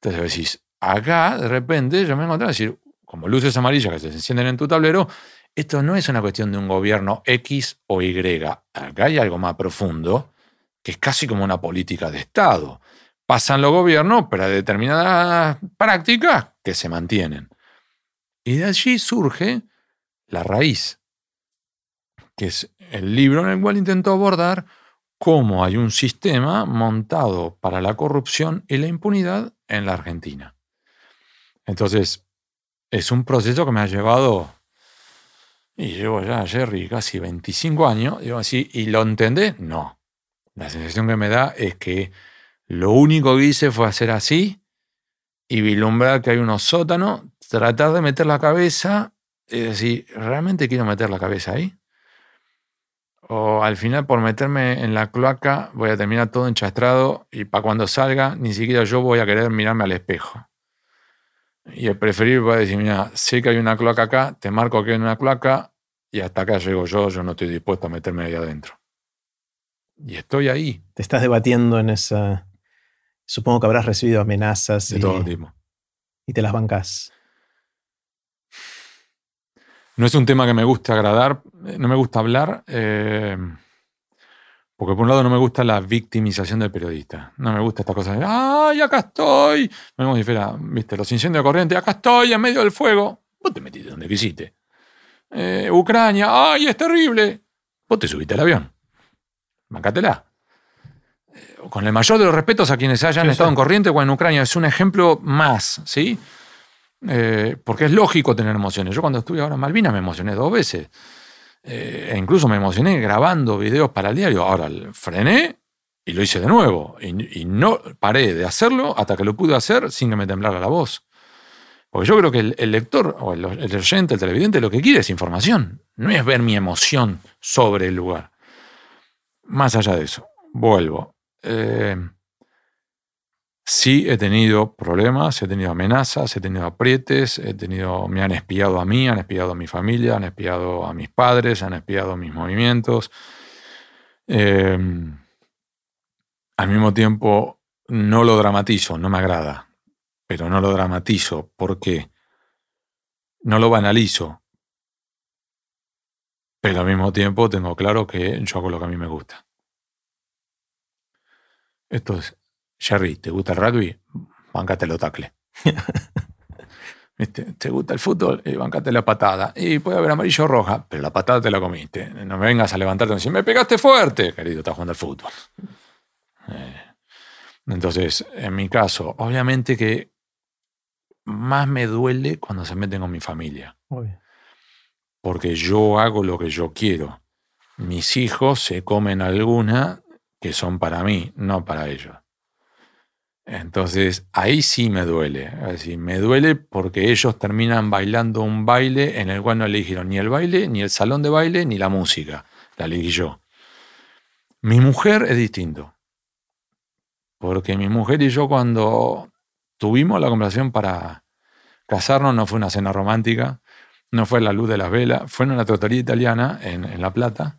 entonces decís, acá de repente yo me encontré a decir, como luces amarillas que se encienden en tu tablero, esto no es una cuestión de un gobierno X o Y. Acá hay algo más profundo, que es casi como una política de Estado. Pasan los gobiernos, pero hay determinadas prácticas que se mantienen. Y de allí surge la raíz, que es el libro en el cual intento abordar cómo hay un sistema montado para la corrupción y la impunidad en la Argentina. Entonces, es un proceso que me ha llevado, y llevo ya, Jerry, casi 25 años, digo así, ¿y lo entendés? No. La sensación que me da es que lo único que hice fue hacer así y vislumbrar que hay unos sótanos, tratar de meter la cabeza y decir, ¿realmente quiero meter la cabeza ahí? O al final por meterme en la cloaca voy a terminar todo enchastrado y para cuando salga ni siquiera yo voy a querer mirarme al espejo. Y el preferir va a decir, mira, sé que hay una cloaca acá, te marco que hay una cloaca y hasta acá llego yo, yo no estoy dispuesto a meterme ahí adentro. Y estoy ahí. Te estás debatiendo en esa... Supongo que habrás recibido amenazas. De todo tipo. Y te las bancas. No es un tema que me guste agradar, eh, no me gusta hablar, eh, porque por un lado no me gusta la victimización del periodista. No me gusta esta cosa de, ¡ay, acá estoy! Me viste, los incendios de corriente, acá estoy, en medio del fuego. Vos te metiste donde quisiste. Eh, Ucrania, ¡ay, es terrible! Vos te subiste al avión. Bancátela. Con el mayor de los respetos a quienes hayan estado en corriente o en Ucrania, es un ejemplo más, ¿sí? Eh, porque es lógico tener emociones. Yo cuando estuve ahora en Malvinas me emocioné dos veces. Eh, e incluso me emocioné grabando videos para el diario. Ahora frené y lo hice de nuevo. Y, no paré de hacerlo hasta que lo pude hacer sin que me temblara la voz. Porque yo creo que el, lector o el, el, oyente, el televidente, lo que quiere es información. No es ver mi emoción sobre el lugar. Más allá de eso, vuelvo. Eh, Sí, he tenido problemas, he tenido amenazas, he tenido aprietes, he tenido, me han espiado a mí, han espiado a mi familia, han espiado a mis padres, han espiado mis movimientos. Em, al mismo tiempo, no lo dramatizo, no me agrada, pero no lo dramatizo porque no lo banalizo, pero al mismo tiempo tengo claro que yo hago lo que a mí me gusta. Esto es Jerry, ¿te gusta el rugby? lo tacle. ¿Te gusta el fútbol? Y bancate la patada. Y puede haber amarillo o roja, pero la patada te la comiste. No me vengas a levantarte y decir, me pegaste fuerte, querido, estás jugando al fútbol. Eh, entonces, en mi caso, obviamente que más me duele cuando se meten con mi familia. Porque yo hago lo que yo quiero. Mis hijos se comen alguna que son para mí, no para ellos. Entonces, ahí sí me duele. me duele porque ellos terminan bailando un baile en el cual no eligieron ni el baile, ni el salón de baile, ni la música. La elegí yo. Mi mujer es distinto. Porque mi mujer y yo cuando tuvimos la conversación para casarnos no fue una cena romántica, no fue la luz de las velas, fue en una tratoría italiana en La Plata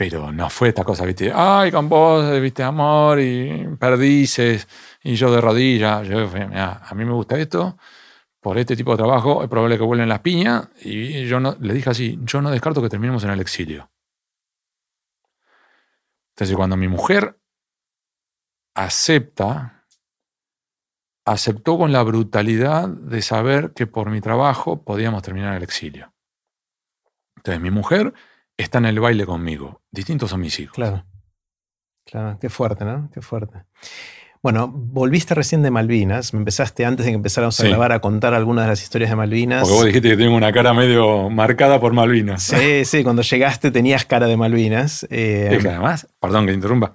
pero no fue esta cosa, viste, ay, con vos, viste, amor y perdices, y yo de rodillas. Yo, a mí me gusta esto, por este tipo de trabajo es probable que vuelven las piñas, y yo no, le dije así, yo no descarto que terminemos en el exilio. Entonces, cuando mi mujer acepta, aceptó con la brutalidad de saber que por mi trabajo podíamos terminar el exilio. Entonces, mi mujer está en el baile conmigo. Distintos son mis hijos. Claro. Claro, qué fuerte, ¿no? Qué fuerte. Bueno, volviste recién de Malvinas. Me empezaste antes de que empezáramos a grabar a contar algunas de las historias de Malvinas. Porque vos dijiste que tengo una cara medio marcada por Malvinas. Sí, sí, cuando llegaste tenías cara de Malvinas. Eh, es que además, perdón que te interrumpa,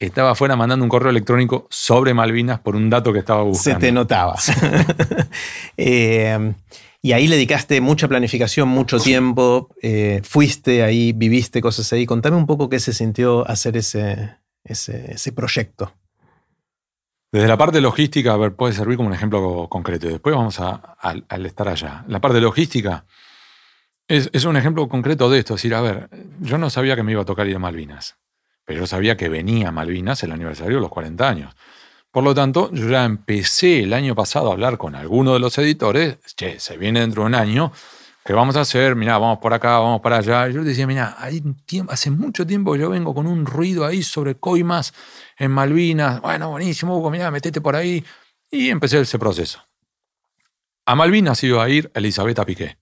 estaba afuera mandando un correo electrónico sobre Malvinas por un dato que estaba buscando. Se te notaba. eh, y ahí le dedicaste mucha planificación, mucho tiempo, eh, fuiste ahí, viviste cosas ahí. Contame un poco qué se sintió hacer ese, ese, proyecto. Desde la parte logística, a ver, puede servir como un ejemplo concreto. Después vamos a, al estar allá. La parte logística es, es, un ejemplo concreto de esto. Es decir, a ver, yo no sabía que me iba a tocar ir a Malvinas, pero yo sabía que venía Malvinas el aniversario de los 40 años. Por lo tanto, yo ya empecé el año pasado a hablar con alguno de los editores, che, se viene dentro de un año, ¿qué vamos a hacer? Mira, vamos por acá, vamos para allá. Y yo decía, mira, hace mucho tiempo yo vengo con un ruido ahí sobre coimas en Malvinas. Bueno, buenísimo, Hugo, mira, metete por ahí. Y empecé ese proceso. A Malvinas iba a ir Elisabetta Piqué.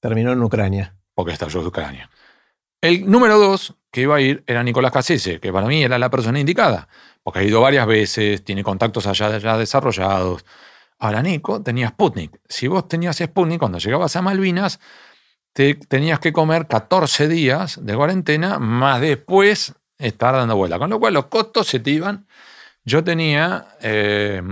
Terminó en Ucrania. Porque estalló en Ucrania. El número dos que iba a ir era Nicolás Cassese, que para mí era la persona indicada porque ha ido varias veces, tiene contactos allá desarrollados. Ahora, Nico tenía Sputnik. Si vos tenías Sputnik, cuando llegabas a Malvinas, te tenías que comer 14 días de cuarentena, más después estar dando vuelta. Con lo cual los costos se te iban. Yo tenía eh,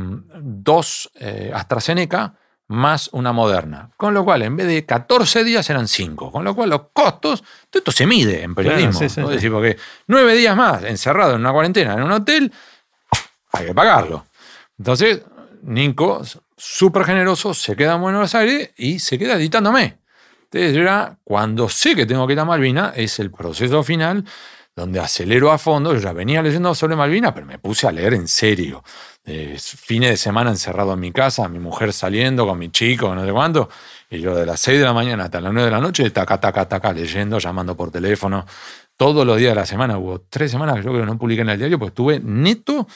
dos eh, AstraZeneca más una moderna. Con lo cual, en vez de 14 días eran 5. Con lo cual, los costos, todo esto se mide en periodismo. Decir, porque 9 días más encerrado en una cuarentena en un hotel, hay que pagarlo. Entonces, Nico, súper generoso, se queda en Buenos Aires y se queda editándome. Entonces, yo cuando sé que tengo que ir a Malvina, es el proceso final donde acelero a fondo. Yo ya venía leyendo sobre Malvina, pero me puse a leer en serio eh, fines de semana encerrado en mi casa, mi mujer saliendo con mi chico, no sé cuánto, y yo de las 6 de la mañana hasta las 9 de la noche, taca, taca, taca, leyendo, llamando por teléfono, todos los días de la semana. Hubo tres semanas que yo creo que no publiqué en el diario, pues tuve neto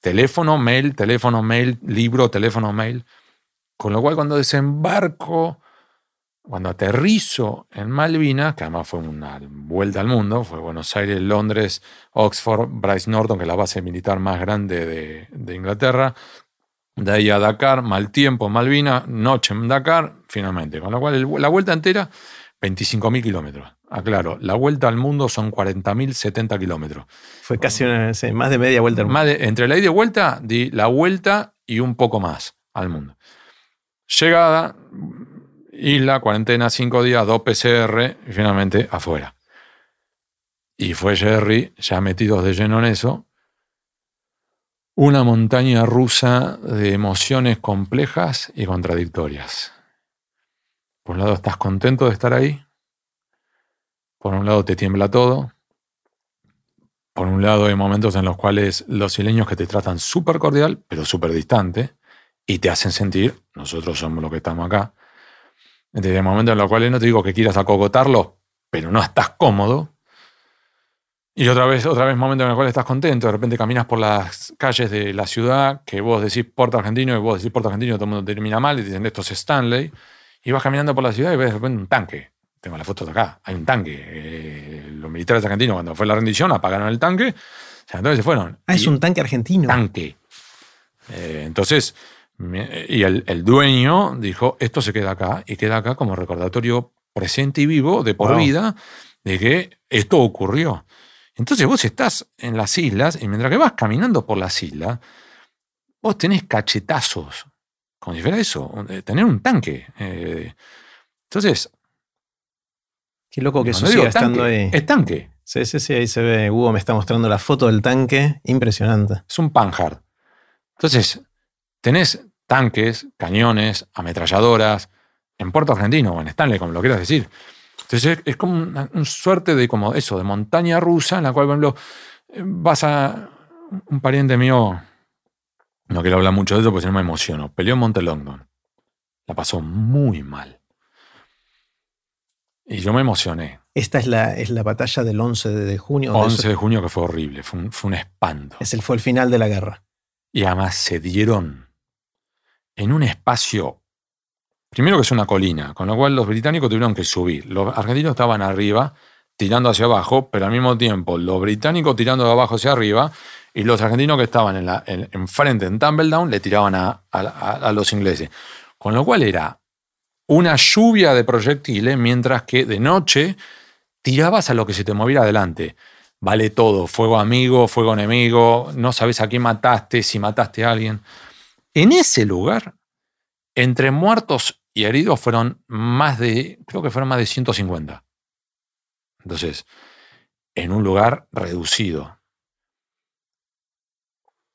teléfono, mail, teléfono, mail, libro, teléfono, mail. Con lo cual, cuando desembarco cuando aterrizo en Malvinas, que además fue una vuelta al mundo, fue Buenos Aires, Londres, Oxford, Bryce Norton, que es la base militar más grande de, Inglaterra, de ahí a Dakar, mal tiempo Malvinas, noche en Dakar, finalmente. Con lo cual, la vuelta entera, 25.000 kilómetros. Aclaro, la vuelta al mundo son 40.070 70 kilómetros. Fue casi más de media vuelta al mundo. entre la ida y vuelta, di la vuelta y un poco más al mundo. Llegada, isla, cuarentena, cinco días, dos PCR y finalmente afuera. Y fue Jerry, ya metidos de lleno en eso, una montaña rusa de emociones complejas y contradictorias. Por un lado estás contento de estar ahí, por un lado te tiembla todo, por un lado hay momentos en los cuales los sileños que te tratan súper cordial, pero súper distante, y te hacen sentir, nosotros somos los que estamos acá, desde el momento en el cual no te digo que quieras acogotarlo, pero no estás cómodo. Y otra vez, otra vez, momento en el cual estás contento, de repente caminas por las calles de la ciudad, que vos decís Puerto Argentino, y vos decís Puerto Argentino, todo el mundo termina mal, y dicen esto es Stanley, y vas caminando por la ciudad y ves de repente un tanque. Tengo la foto de acá, hay un tanque. Eh, los militares argentinos, cuando fue la rendición, apagaron el tanque, o sea, entonces se fueron. Ah, es un tanque argentino. Tanque. Eh, entonces, y el, dueño dijo, esto se queda acá y queda acá como recordatorio presente y vivo de por vida de que esto ocurrió. Entonces vos estás en las islas y mientras que vas caminando por las islas, vos tenés cachetazos, como si fuera eso, tener un tanque. Eh, entonces... Qué loco que eso siga estando ahí. Es tanque. Sí, sí, sí, ahí se ve, Hugo me está mostrando la foto del tanque, impresionante. Es un Panhard. Entonces, tenés tanques, cañones, ametralladoras, en Puerto Argentino o en Stanley, como lo quieras decir. Entonces es, como una, suerte de como eso, de montaña rusa, en la cual, por ejemplo, vas a. Un pariente mío, no quiero hablar mucho de eso porque si no me emociono, peleó en Monte Longdon. La pasó muy mal. Y yo me emocioné. Esta es la, es la batalla del 11 de junio. 11 de, junio que fue horrible, fue un, fue un espanto. Es el, fue el final de la guerra. Y además se dieron en un espacio, primero que es una colina, con lo cual los británicos tuvieron que subir. Los argentinos estaban arriba, tirando hacia abajo, pero al mismo tiempo los británicos tirando de abajo hacia arriba y los argentinos que estaban en, en, frente, en Tumbledown, le tiraban a, a los ingleses. Con lo cual era una lluvia de proyectiles, mientras que de noche tirabas a lo que se te moviera adelante. Vale todo, fuego amigo, fuego enemigo, no sabes a quién mataste, si mataste a alguien. En ese lugar, entre muertos y heridos fueron más de, creo que fueron más de 150. Entonces, en un lugar reducido.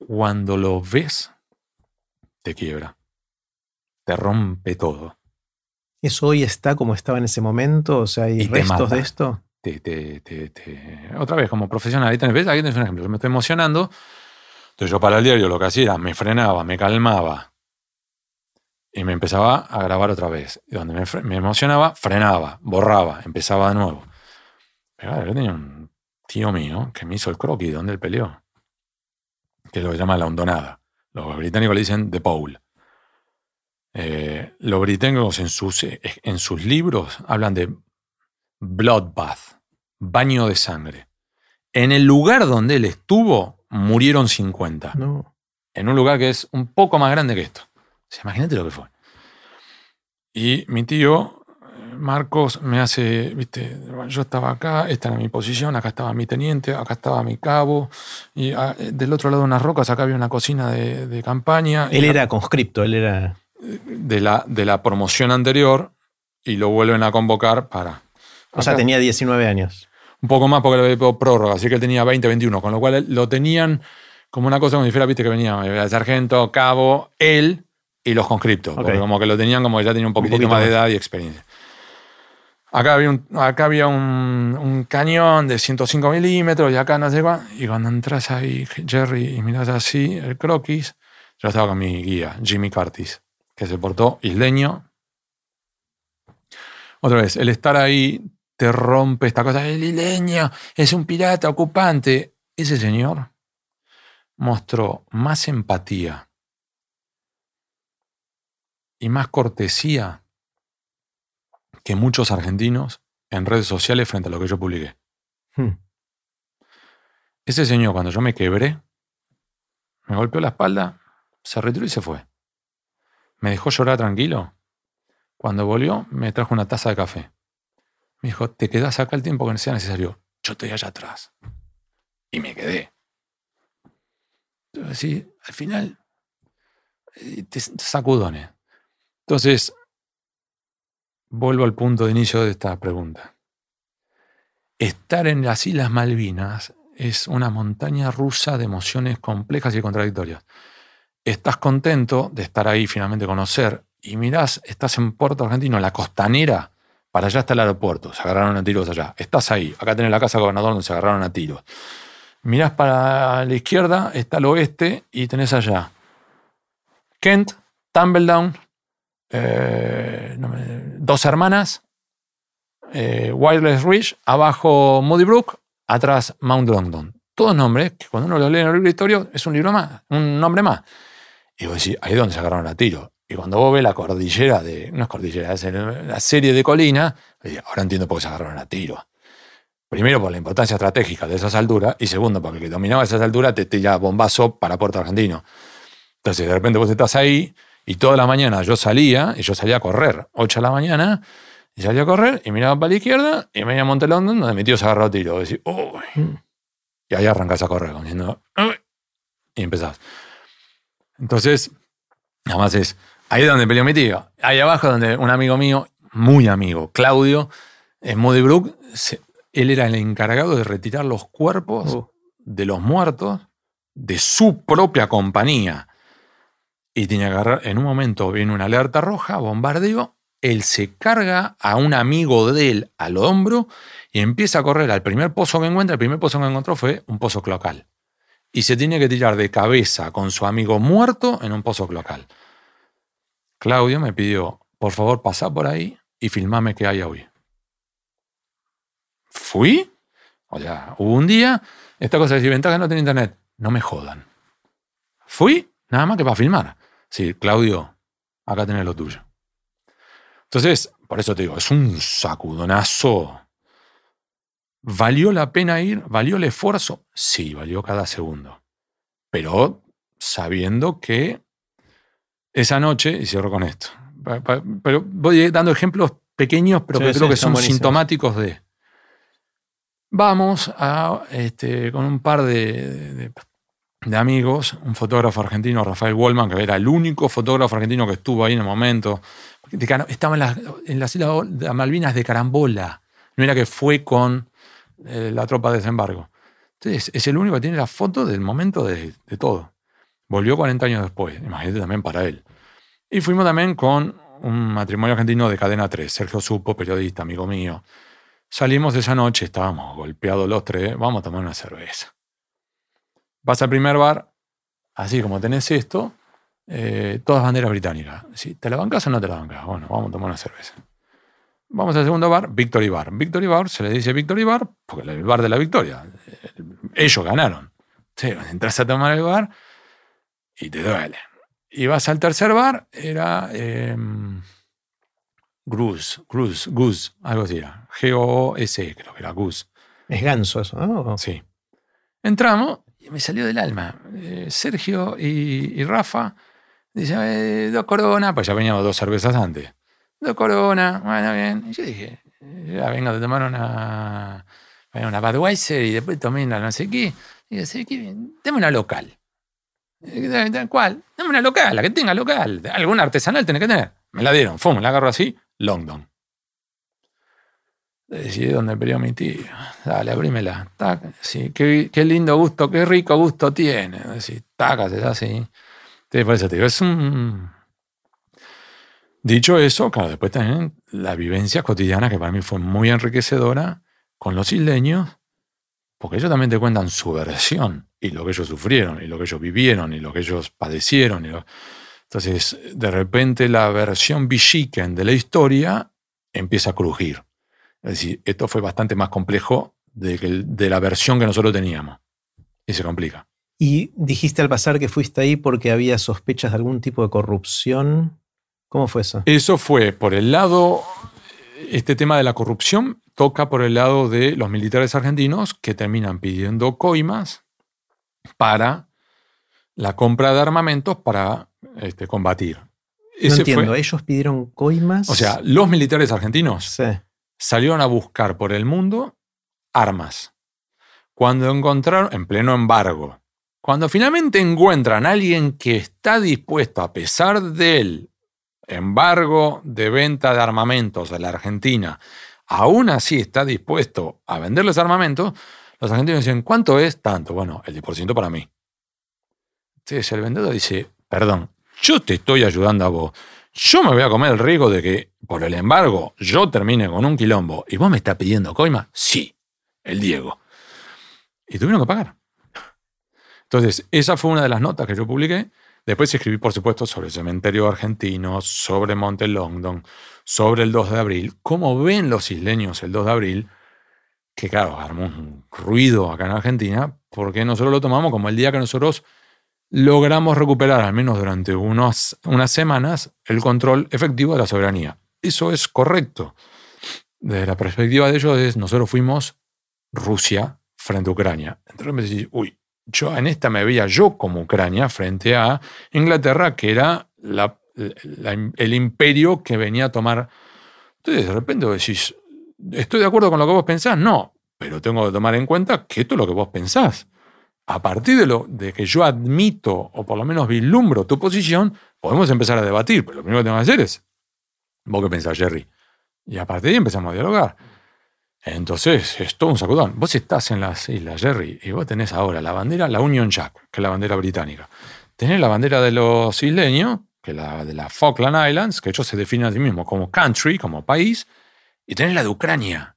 cuando lo ves, te quiebra. Te rompe todo. ¿Eso hoy está como estaba en ese momento? O sea, ¿hay Y restos de esto? te, te- te- te- Otra vez, como profesional, ahí tenés, ¿ves? Ahí tenés un ejemplo. Yo me estoy emocionando. Entonces yo para el diario lo que hacía era me frenaba, me calmaba y me empezaba a grabar otra vez. Y donde me, emocionaba, frenaba, borraba, empezaba de nuevo. Pero yo tenía un tío mío que me hizo el croquis donde él peleó, que lo llama la hondonada. Los británicos le dicen The Pole. Eh, los británicos en sus, en sus libros hablan de bloodbath, baño de sangre. En el lugar donde él estuvo, murieron 50. No. En un lugar que es un poco más grande que esto. O sea, imagínate lo que fue. Y mi tío, eh, Marcos, me hace, viste, yo estaba acá, esta era mi posición, acá estaba mi teniente, acá estaba mi cabo, y ah, eh, del otro lado de unas rocas, acá había una cocina de, de campaña. Él era conscripto, él era. de la, de la promoción anterior y lo vuelven a convocar para... O sea, tenía 19 años. Un poco más porque le había pedido prórroga, así que él tenía 20, 21, con lo cual lo tenían como una cosa como si fuera, viste, que venía el sargento, cabo, él y los conscriptos, Ok. porque como que lo tenían como que ya tenía un poquitito poquito más de más. edad y experiencia. Acá había un, acá había un, un cañón de 105 milímetros y acá no sé cuál, y cuando entras ahí, Jerry, y miras así el croquis, yo estaba con mi guía, Jimmy Curtis, que se portó isleño. Otra vez, el estar ahí te rompe esta cosa. El isleño es un pirata ocupante. Ese señor mostró más empatía y más cortesía que muchos argentinos en redes sociales frente a lo que yo publiqué. Hmm. Ese señor, cuando yo me quebré, me golpeó la espalda, se retiró y se fue. Me dejó llorar tranquilo. Cuando volvió, me trajo una taza de café. Me dijo, te quedás acá el tiempo que sea necesario. Yo estoy allá atrás. Y me quedé. Entonces, sí, al final, eh, te sacudones. Entonces, vuelvo al punto de inicio de esta pregunta. Estar en las Islas Malvinas es una montaña rusa de emociones complejas y contradictorias. Estás contento de estar ahí, finalmente conocer, y mirás, estás en Puerto Argentino, la costanera, para allá está el aeropuerto, se agarraron a tiros allá. Estás ahí, acá tenés la casa gobernador donde se agarraron a tiros. Mirás para la izquierda, está el oeste, y tenés allá Kent, Tumbledown, eh, dos hermanas, eh, Wireless Ridge, abajo Moody Brook, atrás Mount Longdon. Todos nombres que cuando uno los lee en el historia es un libro más, un nombre más. Y vos decís, ahí es donde se agarraron a tiro. Y cuando vos ves la cordillera de, no es cordillera, es la serie de colinas, ahora entiendo por qué se agarraron a tiro. Primero por la importancia estratégica de esas alturas y segundo porque el que dominaba esas alturas te tira bombazo para Puerto Argentino. Entonces de repente vos estás ahí y toda la mañana yo salía y yo salía a correr, 8 de la mañana, y salía a correr y miraba para la izquierda y me iba a Monte London donde mi tío se agarró a tiro. Y decís, "Uy". Mm. Y ahí arrancás a correr, como diciendo, "Uy". y empezás. Entonces, nada más es, ahí es donde peleó mi tío. Ahí abajo donde un amigo mío, muy amigo, Claudio, en Moody Brook, él era el encargado de retirar los cuerpos Uh. de los muertos de su propia compañía. Y tenía que agarrar, en un momento viene una alerta roja, bombardeo, él se carga a un amigo de él al hombro y empieza a correr al primer pozo que encuentra. El primer pozo que encontró fue un pozo cloacal. Y se tiene que tirar de cabeza con su amigo muerto en un pozo cloacal. Claudio me pidió, por favor, pasá por ahí y filmame qué hay hoy. Fui. O sea, hubo un día, esta cosa de decir, ventaja no tiene internet. No me jodan. Fui, nada más que para filmar. Sí, Claudio, acá tenés lo tuyo. Entonces, por eso te digo, es un sacudonazo. ¿Valió la pena ir? ¿Valió el esfuerzo? Sí, valió cada segundo. Pero sabiendo que esa noche, y cierro con esto, pero voy dando ejemplos pequeños, pero Sí, que sí, creo que son buenísimos. sintomáticos de. Vamos a, este, con un par de, de- de amigos, un fotógrafo argentino, Rafael Wallman, que era el único fotógrafo argentino que estuvo ahí en el momento. Estaba en las, en las Islas Malvinas de Carambola. No era que fue con eh, la tropa de desembarco. Entonces, es el único que tiene la foto del momento de, de todo. Volvió 40 años después, imagínate también para él. Y fuimos también con un matrimonio argentino de cadena 3, Sergio Supo, periodista, amigo mío. Salimos esa noche, estábamos golpeados los tres, vamos a tomar una cerveza. Vas al primer bar, así como tenés esto, eh, todas banderas británicas. Si ¿Te la bancas o no te la bancas? Bueno, vamos a tomar una cerveza. Vamos al segundo bar, Victory Bar. Victory Bar se le dice Victory Bar porque el bar de la victoria. Ellos ganaron. entras a tomar el bar y te duele. Y vas al tercer bar, era eh, Gruz, Gruz, algo así era. G-O-S, creo que era Gus. Es ganso eso, ¿no? Sí. Entramos y me salió del alma. Eh, Sergio y, Rafa dicen, eh, dos coronas, pues ya veníamos dos cervezas antes. Dos coronas, bueno, bien. Y yo dije, ya vengo de tomar una, una Budweiser y después tomé una no sé qué. Y yo, sí, dame una local. ¿Cuál? Dame una local, la que tenga local. Alguna artesanal tiene que tener. Me la dieron, fum, la agarro así, London. Decidí dónde perdió mi tío. Dale, abrímela. Sí, qué, lindo gusto, qué rico gusto tiene. Así, tacas, es así. por eso te es un. Dicho eso, claro, después también la vivencia cotidiana que para mí fue muy enriquecedora con los isleños, porque ellos también te cuentan su versión y lo que ellos sufrieron y lo que ellos vivieron y lo que ellos padecieron. Entonces, de repente la versión Bichiken de la historia empieza a crujir. Es decir, esto fue bastante más complejo de, de la versión que nosotros teníamos. Y se complica. Y dijiste al pasar que fuiste ahí porque había sospechas de algún tipo de corrupción. ¿Cómo fue eso? Eso fue por el lado, este tema de la corrupción toca por el lado de los militares argentinos que terminan pidiendo coimas para la compra de armamentos para este, combatir. no entiendo, ellos pidieron coimas. O sea, los militares argentinos salieron a buscar por el mundo armas. Cuando encontraron, en pleno embargo, cuando finalmente encuentran a alguien que está dispuesto, a pesar del embargo de venta de armamentos a la Argentina, aún así está dispuesto a venderles armamentos, los argentinos dicen, ¿cuánto es? Tanto. Bueno, el 10% para mí. Entonces el vendedor dice, perdón, yo te estoy ayudando a vos. Yo me voy a comer el riesgo de que, por el embargo, yo termine con un quilombo y vos me estás pidiendo coima. Sí, el Diego. Y tuvieron que pagar. Entonces, esa fue una de las notas que yo publiqué. Después escribí, por supuesto, sobre el cementerio argentino, sobre Monte Longdon, sobre el 2 de abril. ¿Cómo ven los isleños el 2 de abril? Que claro, armó un ruido acá en Argentina, porque nosotros lo tomamos como el día que nosotros logramos recuperar, al menos durante unas semanas, el control efectivo de la soberanía. Eso es correcto. Desde la perspectiva de ellos, nosotros fuimos Rusia frente a Ucrania. Entonces me decís, uy, yo en esta me veía yo como Ucrania frente a Inglaterra, que era el imperio que venía a tomar. Entonces de repente decís, ¿estoy de acuerdo con lo que vos pensás? No, pero tengo que tomar en cuenta que esto es lo que vos pensás a partir de, lo, de que yo admito o por lo menos vislumbro tu posición, podemos empezar a debatir, pero lo primero que tengo que hacer es, vos qué pensás, Jerry. Y a partir de ahí empezamos a dialogar. Entonces, es todo un sacudón. Vos estás en las islas, Jerry, y vos tenés ahora la bandera, la Union Jack, que es la bandera británica. Tenés la bandera de los isleños, que es la de las Falkland Islands, que ellos se definen a sí mismos como country, como país, y tenés la de Ucrania.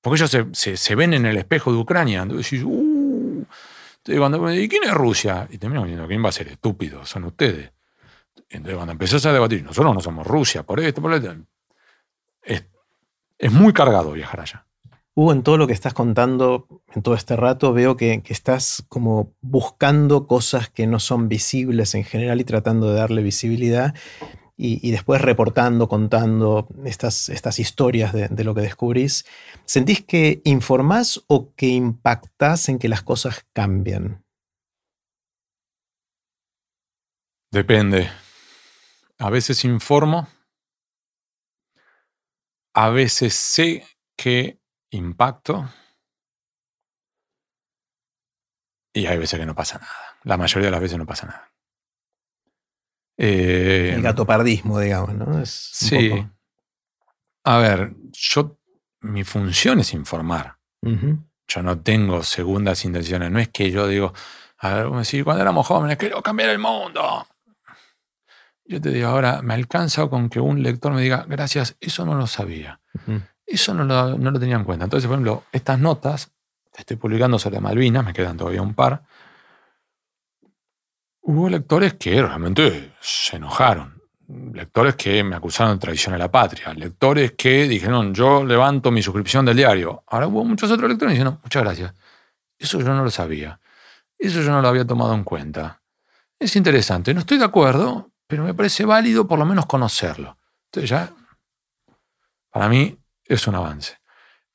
Porque ellos se, se, ven en el espejo de Ucrania. Entonces uh, ¿y quién es Rusia? Y terminamos diciendo, ¿quién va a ser estúpido? Son ustedes. Entonces, cuando empezás a debatir, nosotros no somos Rusia, por esto, por esto. Es, es muy cargado viajar allá. Hugo, en todo lo que estás contando, en todo este rato, veo que, que, estás como buscando cosas que no son visibles en general y tratando de darle visibilidad y, después reportando, contando estas, estas historias de, lo que descubrís, ¿sentís que informás o que impactás en que las cosas cambian? Depende. A veces informo, a veces sé que impacto y hay veces que no pasa nada. La mayoría de las veces no pasa nada. Eh, el gatopardismo, digamos, ¿no? sí. A ver, yo, mi función es informar. Yo no tengo segundas intenciones. No es que yo digo, A ver, decir, cuando éramos jóvenes, quiero cambiar el mundo. Yo te digo, ahora me alcanza con que un lector me diga, gracias, eso no lo sabía. Eso no lo, no lo, tenía en cuenta. Entonces, por ejemplo, estas notas, estoy publicando sobre Malvinas, me quedan todavía un par. Hubo lectores que realmente se enojaron. Lectores que me acusaron de traición a la patria. Lectores que dijeron, yo levanto mi suscripción del diario. Ahora hubo muchos otros lectores diciendo, muchas gracias. Eso yo no lo sabía. Eso yo no lo había tomado en cuenta. Es interesante. No estoy de acuerdo, pero me parece válido por lo menos conocerlo. Entonces ya, para mí, es un avance.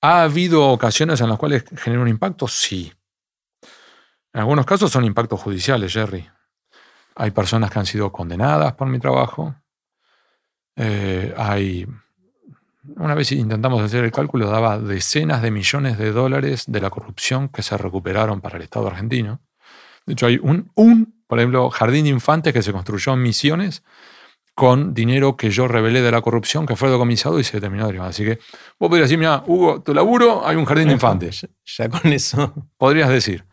¿Ha habido ocasiones en las cuales genera un impacto? Sí. En algunos casos son impactos judiciales, Jerry. Hay personas que han sido condenadas por mi trabajo. Eh, hay. Una vez intentamos hacer el cálculo, daba decenas de millones de dólares de la corrupción que se recuperaron para el Estado argentino. De hecho, hay un, un por ejemplo, jardín de infantes que se construyó en Misiones con dinero que yo revelé de la corrupción, que fue decomisado y se terminó de Así que vos podrías decir, mira, Hugo, tu laburo, hay un jardín de infantes. Ya, con eso. Podrías decir.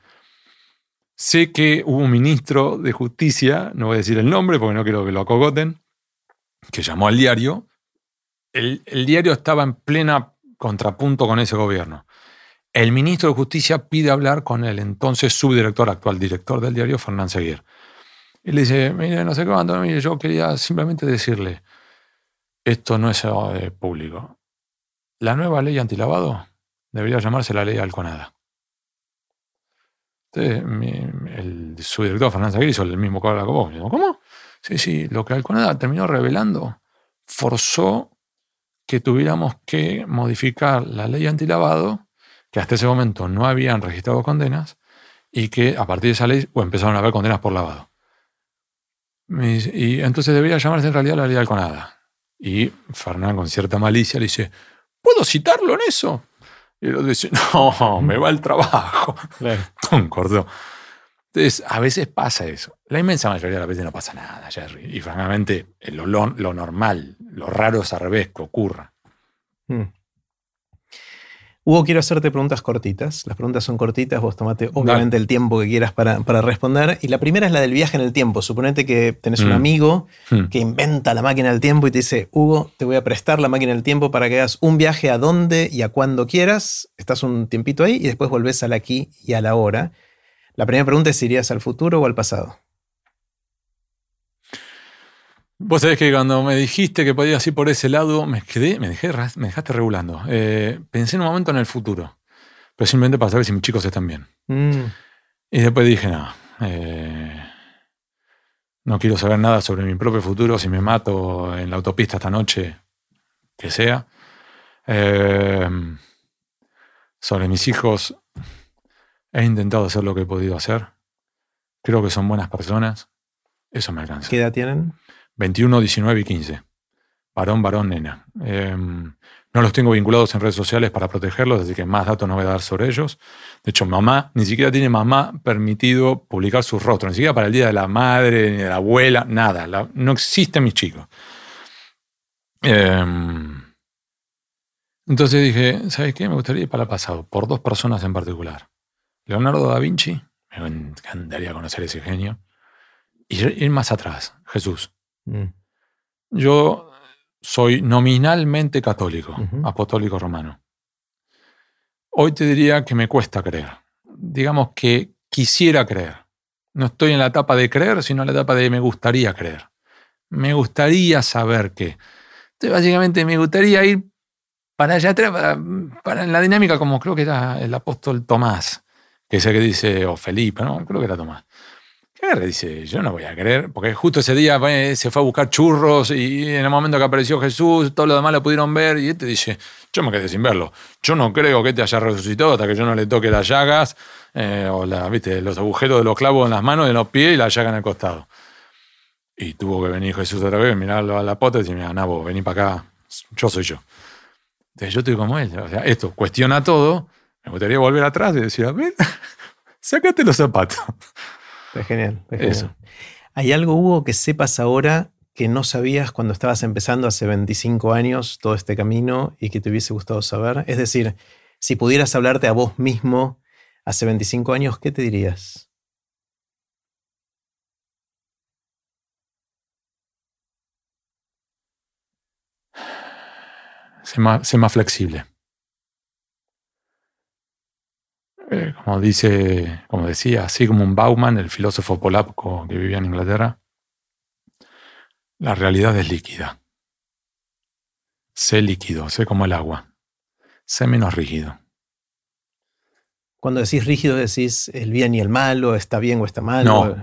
Sé que hubo un ministro de justicia, no voy a decir el nombre porque no quiero que lo acogoten, que llamó al diario. El, diario estaba en plena contrapunto con ese gobierno. El ministro de Justicia pide hablar con el entonces subdirector, actual director del diario, Fernán Seguir. Y le dice, mire, no sé cuándo, mire, yo quería simplemente decirle, esto no es eh, público. La nueva ley antilavado debería llamarse la ley Alconada. El subdirector Fernán Seguir hizo el mismo que vos. ¿Cómo? Sí, sí, lo que Alconada terminó revelando forzó que tuviéramos que modificar la ley antilavado, que hasta ese momento no habían registrado condenas, y que a partir de esa ley empezaron a haber condenas por lavado. Y entonces debería llamarse en realidad la ley Alconada. Y Fernán, con cierta malicia, le dice: ¿Puedo citarlo en eso? Y él dice: No, me va el trabajo. Concordó. Entonces, a veces pasa eso. La inmensa mayoría de las veces no pasa nada, Jerry. Y francamente, lo, lo, normal, lo raro es al revés que ocurra. Hmm. Hugo, quiero hacerte preguntas cortitas. Las preguntas son cortitas, vos tomate obviamente el tiempo que quieras para, responder. Y la primera es la del viaje en el tiempo. Suponete que tenés un mm. amigo mm. que inventa la máquina del tiempo y te dice, Hugo, te voy a prestar la máquina del tiempo para que hagas un viaje a donde y a cuando quieras. Estás un tiempito ahí y después volvés al aquí y a la hora. La primera pregunta es si irías al futuro o al pasado. Vos sabés que cuando me dijiste que podías ir por ese lado, me quedé, me, dejé, me dejaste regulando. Eh, pensé en un momento en el futuro, pero simplemente para saber si mis chicos están bien. Mm. Y después dije, no, eh, no quiero saber nada sobre mi propio futuro, si me mato en la autopista esta noche, que sea. Eh, sobre mis hijos, he intentado hacer lo que he podido hacer. Creo que son buenas personas. Eso me alcanza. ¿Qué edad tienen? 21, 19 y 15. Varón, varón, nena. Em, no los tengo vinculados en redes sociales para protegerlos, así que más datos no voy a dar sobre ellos. De hecho, mamá, ni siquiera tiene mamá permitido publicar sus rostros, ni siquiera para el Día de la Madre, ni de la abuela, nada. no existen mis chicos. Em, entonces dije, ¿sabes qué? Me gustaría ir para el pasado, por dos personas en particular. Leonardo da Vinci, me encantaría conocer ese genio. Y ir más atrás, Jesús. Mm. Yo soy nominalmente católico, apostólico romano. Hoy te diría que me cuesta creer. Digamos que quisiera creer. No estoy en la etapa de creer, sino en la etapa de me gustaría creer. Me gustaría saber que. Entonces, básicamente me gustaría ir para allá atrás, para, en la dinámica como creo que era el apóstol Tomás, que es el que dice, o Felipe, ¿no? Creo que era Tomás dice, yo no voy a creer, porque justo ese día se fue a buscar churros y en el momento que apareció Jesús, todo lo demás lo pudieron ver y este dice, yo me quedé sin verlo. Yo no creo que te haya resucitado hasta que yo no le toque las llagas eh, o la, ¿viste? los agujeros de los clavos en las manos, en los pies y la llaga en el costado. Y tuvo que venir Jesús otra vez, mirarlo a la pota y decir, mira, Nabo, vení para acá, yo soy yo. Entonces yo estoy como él. O sea, esto cuestiona todo. Me gustaría volver atrás y decir, a ver, sácate los zapatos. Es genial. Está genial. Eso. ¿Hay algo, Hugo, que sepas ahora que no sabías cuando estabas empezando hace 25 años todo este camino y que te hubiese gustado saber? Es decir, si pudieras hablarte a vos mismo hace 25 años, ¿qué te dirías? Sé más, sé más flexible. Como dice, como decía Sigmund Bauman, el filósofo polaco que vivía en Inglaterra, la realidad es líquida. Sé líquido, sé como el agua. Sé menos rígido. Cuando decís rígido, decís el bien y el mal, o está bien o está mal. No.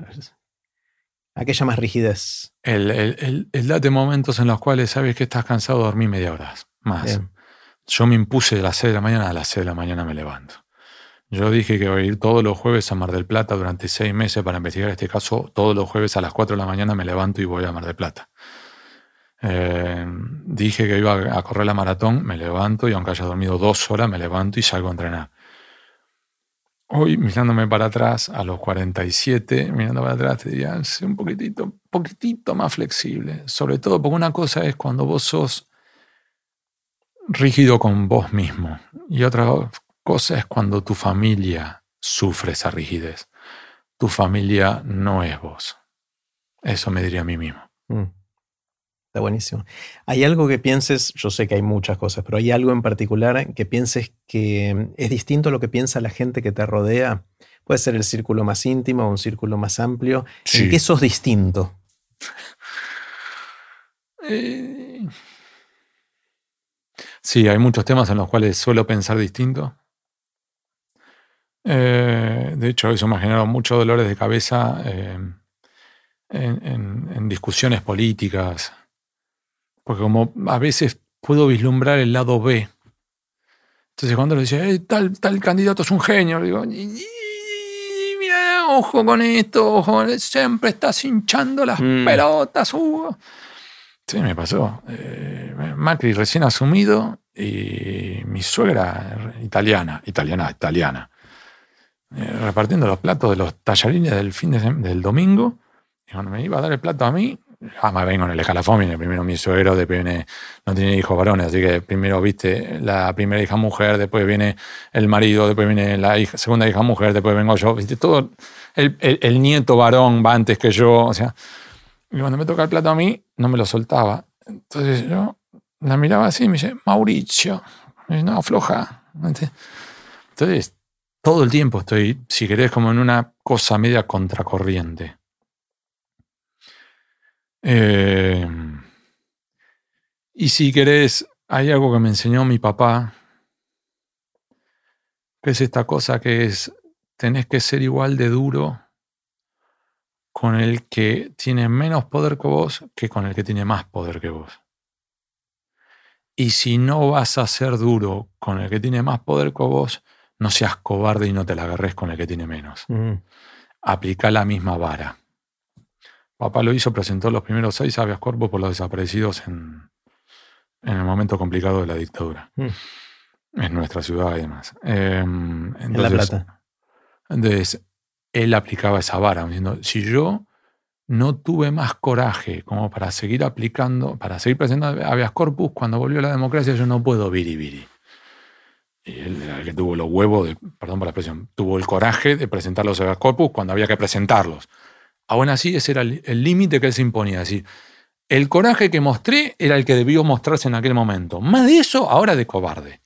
Aquella más rigidez. El, el, el, date momentos en los cuales sabes que estás cansado, dormir media hora más. Bien. Yo me impuse de las 6 de la mañana a las 6 de la mañana me levanto. Yo dije que voy a ir todos los jueves a Mar del Plata durante seis meses para investigar este caso. Todos los jueves a las 4 de la mañana me levanto y voy a Mar del Plata. Eh, dije que iba a correr la maratón, me levanto y aunque haya dormido dos horas, me levanto y salgo a entrenar. Hoy, mirándome para atrás, a los 47, mirando para atrás, te diría, sé un poquitito, poquitito más flexible. Sobre todo porque una cosa es cuando vos sos rígido con vos mismo y otra cosa es cuando tu familia sufre esa rigidez. Tu familia no es vos. Eso me diría a mí mismo. Mm. Está buenísimo. ¿Hay algo que pienses, yo sé que hay muchas cosas, pero hay algo en particular que pienses que es distinto a lo que piensa la gente que te rodea? Puede ser el círculo más íntimo o un círculo más amplio. Sí. ¿En qué sos distinto? Eh, Sí, hay muchos temas en los cuales suelo pensar distinto. Eh, de hecho, eso me ha generado muchos dolores de cabeza eh, en, en- en discusiones políticas. Porque como a veces puedo vislumbrar el lado B. Entonces cuando le decía, "Eh, tal, tal candidato es un genio, digo, "Y- y- mira, ojo con esto, ojo, con esto, siempre estás hinchando las Mm. pelotas, Hugo. Sí, me pasó. Macri recién asumido y mi suegra italiana, italiana, italiana, eh, repartiendo los platos de los tallarines del fin de del domingo. Y cuando me iba a dar el plato a mí, jamás vengo en el escalafón, viene primero mi suegro, después viene, no tiene hijos varones, así que primero viste la primera hija mujer, después viene el marido, después viene la hija- segunda hija mujer, después vengo yo, viste, todo, el, nieto varón va antes que yo, o sea, y cuando me toca el plato a mí, no me lo soltaba. Entonces yo la miraba así y me dice, Mauricio, yo, no, floja. Entonces, todo el tiempo estoy, si querés, como en una cosa media contracorriente. Eh, y si querés, hay algo que me enseñó mi papá, que es esta cosa que es, tenés que ser igual de duro con el que tiene menos poder que vos que con el que tiene más poder que vos. Y si no vas a ser duro con el que tiene más poder que vos, no seas cobarde y no te la agarres con el que tiene menos. Mm. Aplica la misma vara. Papá lo hizo, presentó los primeros seis habeas corpus por los desaparecidos en, en el momento complicado de la dictadura. Mm. En nuestra ciudad y demás. Eh, En La entonces, Plata. entonces, él aplicaba esa vara, diciendo, si yo no tuve más coraje como para seguir aplicando, para seguir presentando habeas corpus, cuando volvió la democracia yo no puedo viri viri. El que tuvo los huevos, perdón por la expresión, tuvo el coraje de presentar los habeas corpus cuando había que presentarlos. Aún así, ese era el límite que él se imponía. Decir, el coraje que mostré era el que debió mostrarse en aquel momento. Más de eso, ahora de cobarde.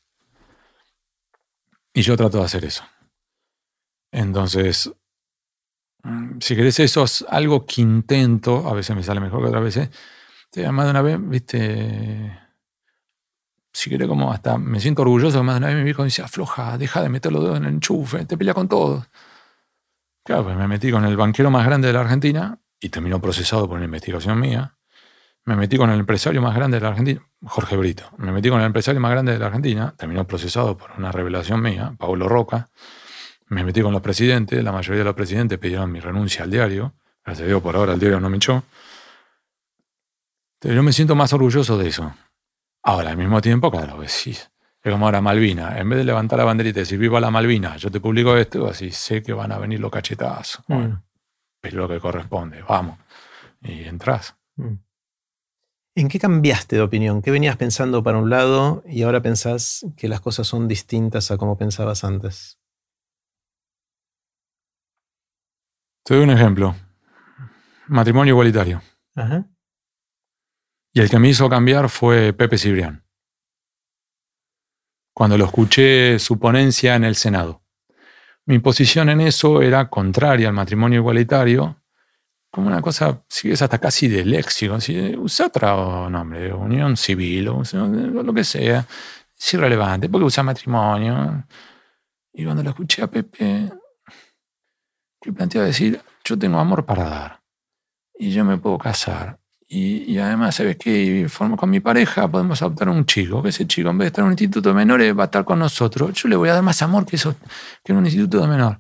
Y yo trato de hacer eso. Entonces, mm, si querés, eso es algo que intento, a veces me sale mejor que otras veces. Sí, Más de una vez, viste, si querés, como hasta me siento orgulloso, más de una vez mi viejo me dice, afloja, deja de meter los dedos en el enchufe, te pelea con todos. Claro, pues me metí con el banquero más grande de la Argentina y terminó procesado por una investigación mía. Me metí con el empresario más grande de la Argentina, Jorge Brito. Me metí con el empresario más grande de la Argentina, terminó procesado por una revelación mía, Pablo Roca. Me metí con los presidentes, la mayoría de los presidentes pidieron mi renuncia al diario. Gracias a Dios, por ahora el diario no me echó. Entonces, yo me siento más orgulloso de eso. Ahora, al mismo tiempo, claro, sí. Es como ahora Malvina. En vez de levantar la banderita y decir viva la Malvina, yo te publico esto, así sé que van a venir los cachetazos. Mm. Bueno, es lo que corresponde, vamos. Y entras. Mm. ¿En qué cambiaste de opinión? ¿Qué venías pensando para un lado y ahora pensás que las cosas son distintas a como pensabas antes? Te doy un ejemplo. Matrimonio igualitario. Ajá. Y el que me hizo cambiar fue Pepe Cibrián. cuando lo escuché su ponencia en el Senado. Mi posición en eso era contraria al matrimonio igualitario, como una cosa, si es hasta casi de léxico, si usa otro nombre, unión civil o lo que sea, es irrelevante, porque usa matrimonio. Y cuando lo escuché a Pepe, que planteaba decir, yo tengo amor para dar y yo me puedo casar. Y, además, ¿sabes qué? Formo con mi pareja, podemos adoptar un chico, que ese chico en vez de estar en un instituto de menores va a estar con nosotros. Yo le voy a dar más amor que eso, que en un instituto de menor.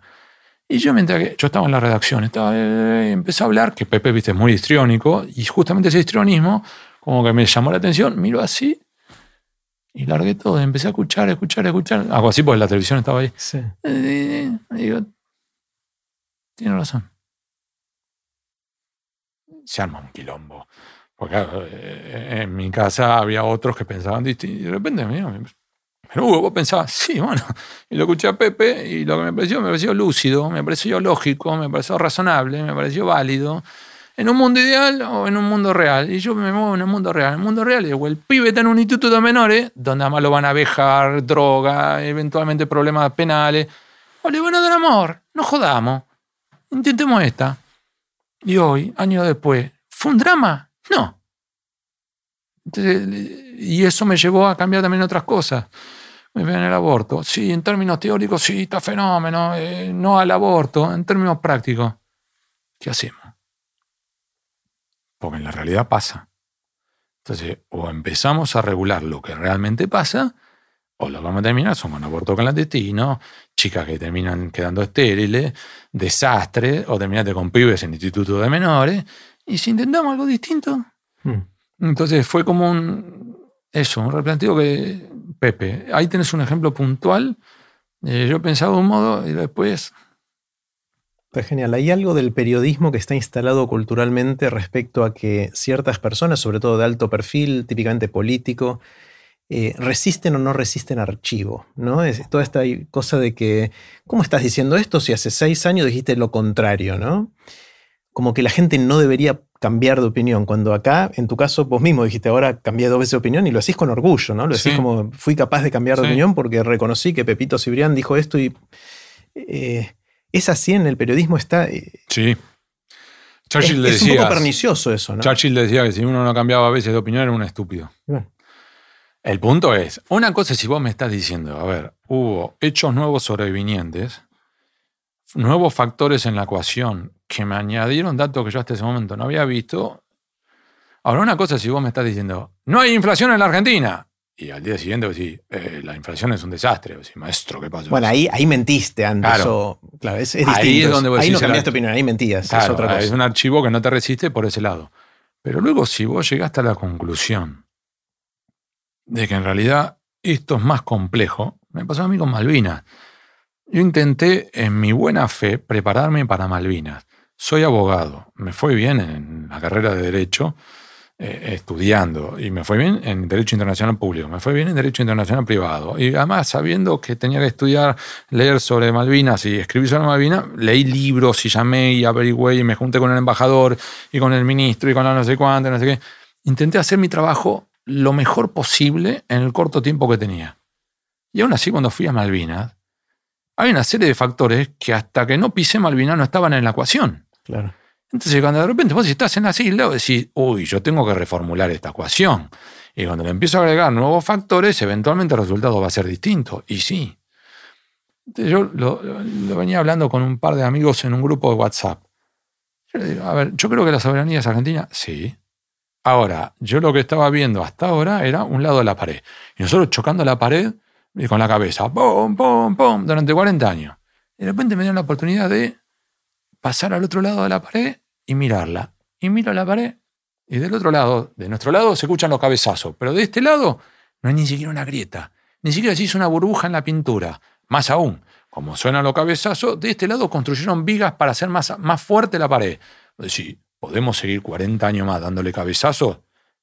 Y yo mientras que yo estaba en la redacción, estaba, eh, empecé a hablar, que Pepe, viste, es muy histriónico, y justamente ese histrionismo como que me llamó la atención, miro así, y largué todo, empecé a escuchar, escuchar, escuchar, algo así porque la televisión estaba ahí. Sí. Eh, y digo, tiene razón. Se arma un quilombo. Porque eh, en mi casa había otros que pensaban distinto. Y de repente me pero Hugo, vos pensabas, sí, bueno. Y lo escuché a Pepe y lo que me pareció, me pareció lúcido, me pareció lógico, me pareció razonable, me pareció válido. ¿En un mundo ideal o en un mundo real? Y yo me muevo en el mundo real. En el mundo real, digo, el pibe está en un instituto de menores, donde además lo van a dejar droga, eventualmente problemas penales. O le van a dar amor, no jodamos. Intentemos esta. Y hoy, años después, ¿fue un drama? No. y eso me llevó a cambiar también otras cosas. Me ven el aborto. Sí, en términos teóricos, sí, está fenómeno. Eh, no al aborto. En términos prácticos, ¿qué hacemos? Porque en la realidad pasa. Entonces, o empezamos a regular lo que realmente pasa, o lo vamos a terminar, son un aborto clandestino, chicas que terminan quedando estériles, desastre, o terminate con pibes en instituto de menores, y si intentamos algo distinto. Hmm. Entonces fue como un, eso, un replanteo que, Pepe, ahí tenés un ejemplo puntual. Eh, yo pensaba de un modo y después Está genial. Hay algo del periodismo que está instalado culturalmente respecto a que ciertas personas, sobre todo de alto perfil, típicamente político, eh, resisten o no resisten archivo, ¿no? Es toda esta cosa de que, ¿cómo estás diciendo esto si hace seis años dijiste lo contrario, ¿no? Como que la gente no debería cambiar de opinión, cuando acá, en tu caso, vos mismo dijiste, ahora cambié dos veces de opinión y lo decís con orgullo, ¿no? Lo decís como, fui capaz de cambiar de opinión porque reconocí que Pepito Cibrián dijo esto y... Eh, es así en el periodismo, está. Eh, sí. Churchill es, decía, un poco pernicioso eso, ¿no? Churchill decía que si uno no cambiaba a veces de opinión era un estúpido. El punto es, una cosa es si vos me estás diciendo, a ver, hubo hechos nuevos sobrevinientes, nuevos factores en la ecuación que me añadieron datos que yo hasta ese momento no había visto. Ahora, una cosa es si vos me estás diciendo, no hay inflación en la Argentina. Y al día siguiente decís, eh, la inflación es un desastre. Decís, maestro, ¿qué pasa? Bueno, ahí, ahí mentiste antes. Claro, claro es, distinto. Ahí es donde vos ahí no cambiaste opinión, ahí mentías. es, otra cosa. es un archivo que no te resiste por ese lado. Pero luego, si vos llegaste a la conclusión de que en realidad esto es más complejo, me pasó a mí con Malvinas. Yo intenté, en mi buena fe, prepararme para Malvinas. Soy abogado, me fue bien en la carrera de Derecho eh, estudiando y me fue bien en Derecho Internacional Público, me fue bien en Derecho Internacional Privado. Y además, sabiendo que tenía que estudiar, leer sobre Malvinas y escribir sobre Malvinas, leí libros y llamé y averigüé y me junté con el embajador y con el ministro y con la no sé cuánto, no sé qué. Intenté hacer mi trabajo lo mejor posible en el corto tiempo que tenía. Y aún así, cuando fui a Malvinas, hay una serie de factores que hasta que no pisé Malvinas no estaban en la ecuación. Claro. Entonces, cuando de repente vos estás en las islas, decís, uy, yo tengo que reformular esta ecuación. Y cuando le empiezo a agregar nuevos factores, eventualmente el resultado va a ser distinto. Y sí. yo lo, venía hablando con un par de amigos en un grupo de WhatsApp. Yo le digo, a ver, yo creo que la soberanía es argentina. Sí. Ahora, yo lo que estaba viendo hasta ahora era un lado de la pared. Y nosotros chocando la pared con la cabeza, pum, pum, pum, durante 40 años. Y de repente me dieron la oportunidad de pasar al otro lado de la pared y mirarla. Y miro la pared y del otro lado, de nuestro lado, se escuchan los cabezazos, pero de este lado no hay ni siquiera una grieta, ni siquiera se hizo una burbuja en la pintura. Más aún, como suenan los cabezazos, de este lado construyeron vigas para hacer más, más fuerte la pared. Decir, podemos seguir 40 años más dándole cabezazos,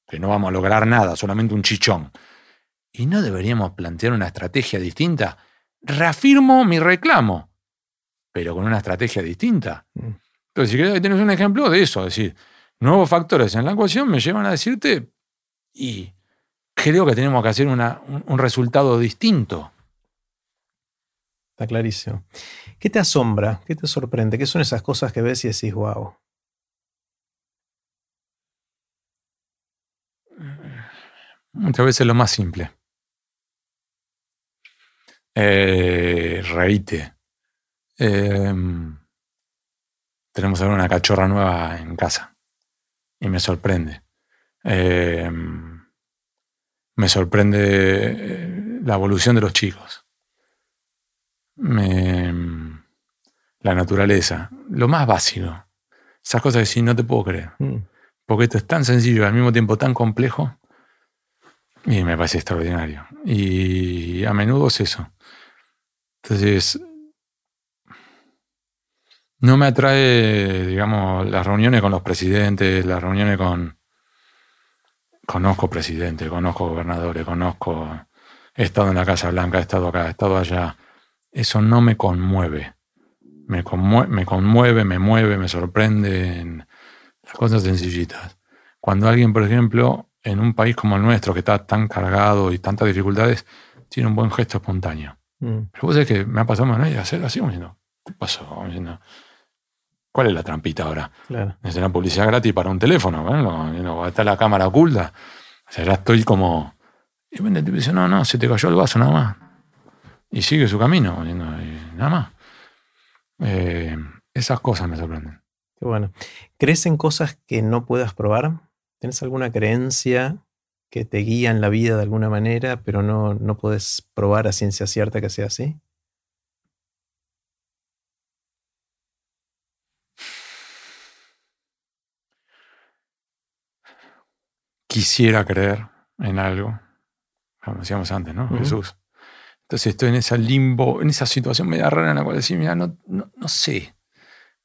que no vamos a lograr nada, solamente un chichón. ¿Y no deberíamos plantear una estrategia distinta? Reafirmo mi reclamo, pero con una estrategia distinta. Mm. Entonces, si querés, tenés un ejemplo de eso, es decir, nuevos factores en la ecuación me llevan a decirte, ¿y creo que tenemos que hacer una, un, un resultado distinto. Está clarísimo. ¿Qué te asombra? ¿Qué te sorprende? ¿Qué son esas cosas que ves y decís, wow? Muchas veces lo más simple. Eh, reíte. Em, tenemos ahora una cachorra nueva en casa y me sorprende. Em, me sorprende eh, la evolución de los chicos. Me- la naturaleza. Lo más básico. Esas cosas que sí, no te puedo creer. Mm. Porque esto es tan sencillo y al mismo tiempo tan complejo. Y me parece extraordinario. Y a menudo es eso. Entonces, no me atrae, digamos, las reuniones con los presidentes, las reuniones con... Conozco presidentes, conozco gobernadores, conozco... He estado en la Casa Blanca, he estado acá, he estado allá. Eso no me conmueve. Me, conmue- me conmueve, me mueve, me sorprende. en Las cosas sencillitas. Cuando alguien, por ejemplo, en un país como el nuestro, que está tan cargado y tantas dificultades, tiene un buen gesto espontáneo. Mm. Pero vos sabés que me ha pasado más de hacer así, como diciendo, ¿qué pasó? Como diciendo, ¿Cuál es la trampita ahora? Claro. Es una publicidad gratis para un teléfono, ¿no? No, está la cámara oculta. O sea, ya estoy como. Y bueno, el tipo dice, no, no, se te cayó el vaso nada más. Y sigue su camino, como diciendo, y nada más. Eh, esas cosas me sorprenden. Qué bueno. ¿Crees en cosas que no puedas probar? ¿Tienes alguna creencia que te guía en la vida de alguna manera, pero no, no puedes probar a ciencia cierta que sea así? Quisiera creer en algo, como decíamos antes, ¿no? Jesús. Entonces estoy en ese limbo, en esa situación media rara en la cual decir, mira, no, no, no sé.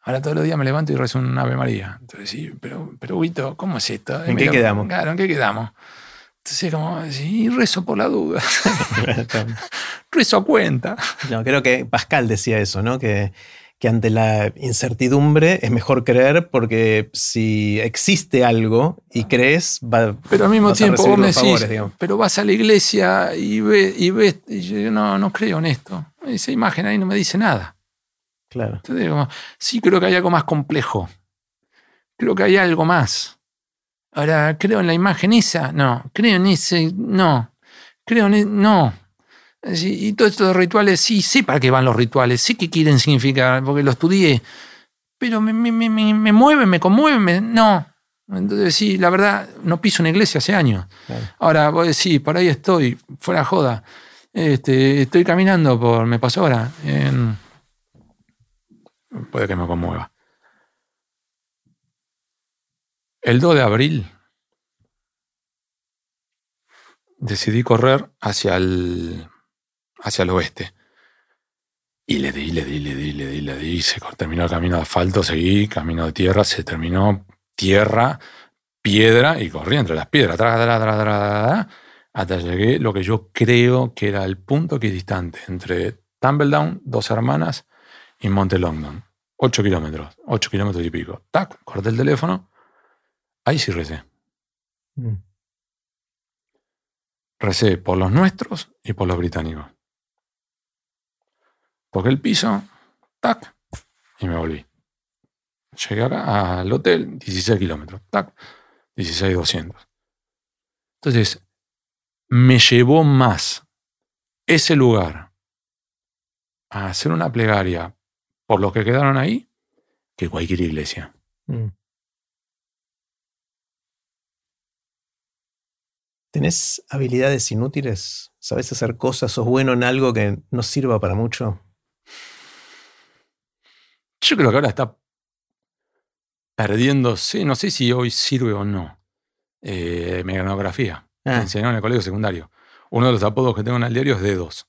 Ahora todos los días me levanto y rezo un Ave María. Entonces, sí, pero, pero Huito, ¿cómo es esto? ¿En qué lo- quedamos? Claro, ¿en qué quedamos? Entonces, como, sí, rezo por la duda. rezo a cuenta. No, creo que Pascal decía eso, ¿no? Que, que ante la incertidumbre es mejor creer porque si existe algo y crees, va, Pero al mismo vas tiempo vos me decís, favores, pero vas a la iglesia y ves, y ves, y yo no, no creo en esto. Esa imagen ahí no me dice nada. Claro. Entonces sí creo que hay algo más complejo. Creo que hay algo más. Ahora, ¿creo en la imagen esa? No. ¿Creo en ese? No. ¿Creo en e- No. Y todos estos rituales, sí, sé para qué van los rituales, sé qué quieren significar, porque lo estudié. Pero me, me, me, me- mueven, me conmueven, no. Entonces, sí, la verdad, no piso una iglesia hace años. Claro. Ahora, vos decís, por ahí estoy, fuera joda. Este, estoy caminando por, me pasó ahora, en- puede que me conmueva. El 2 de abril decidí correr hacia el, hacia el oeste. Y le di, le di, le di, le di, le di. Se terminó el camino de asfalto, seguí, camino de tierra, se terminó tierra, piedra y corrí entre las piedras, tra, tra, tra, hasta llegué lo que yo creo que era el punto equidistante entre Tumbledown, Dos Hermanas y Monte Longdon. 8 kilómetros, 8 kilómetros y pico. Tac, corté el teléfono. Ahí sí recé. Mm. Recé por los nuestros y por los británicos. Toqué el piso, tac, y me volví. Llegué acá al hotel, 16 kilómetros, tac, 16,200. Entonces, me llevó más ese lugar a hacer una plegaria por los que quedaron ahí que cualquier iglesia. Mm. ¿Tenés habilidades inútiles? ¿Sabes hacer cosas? ¿Sos bueno en algo que no sirva para mucho? Yo creo que ahora está perdiéndose, no sé si hoy sirve o no, eh, mecanografía. Ah. Me enseñaron en el colegio secundario. Uno de los apodos que tengo en el diario es dedos.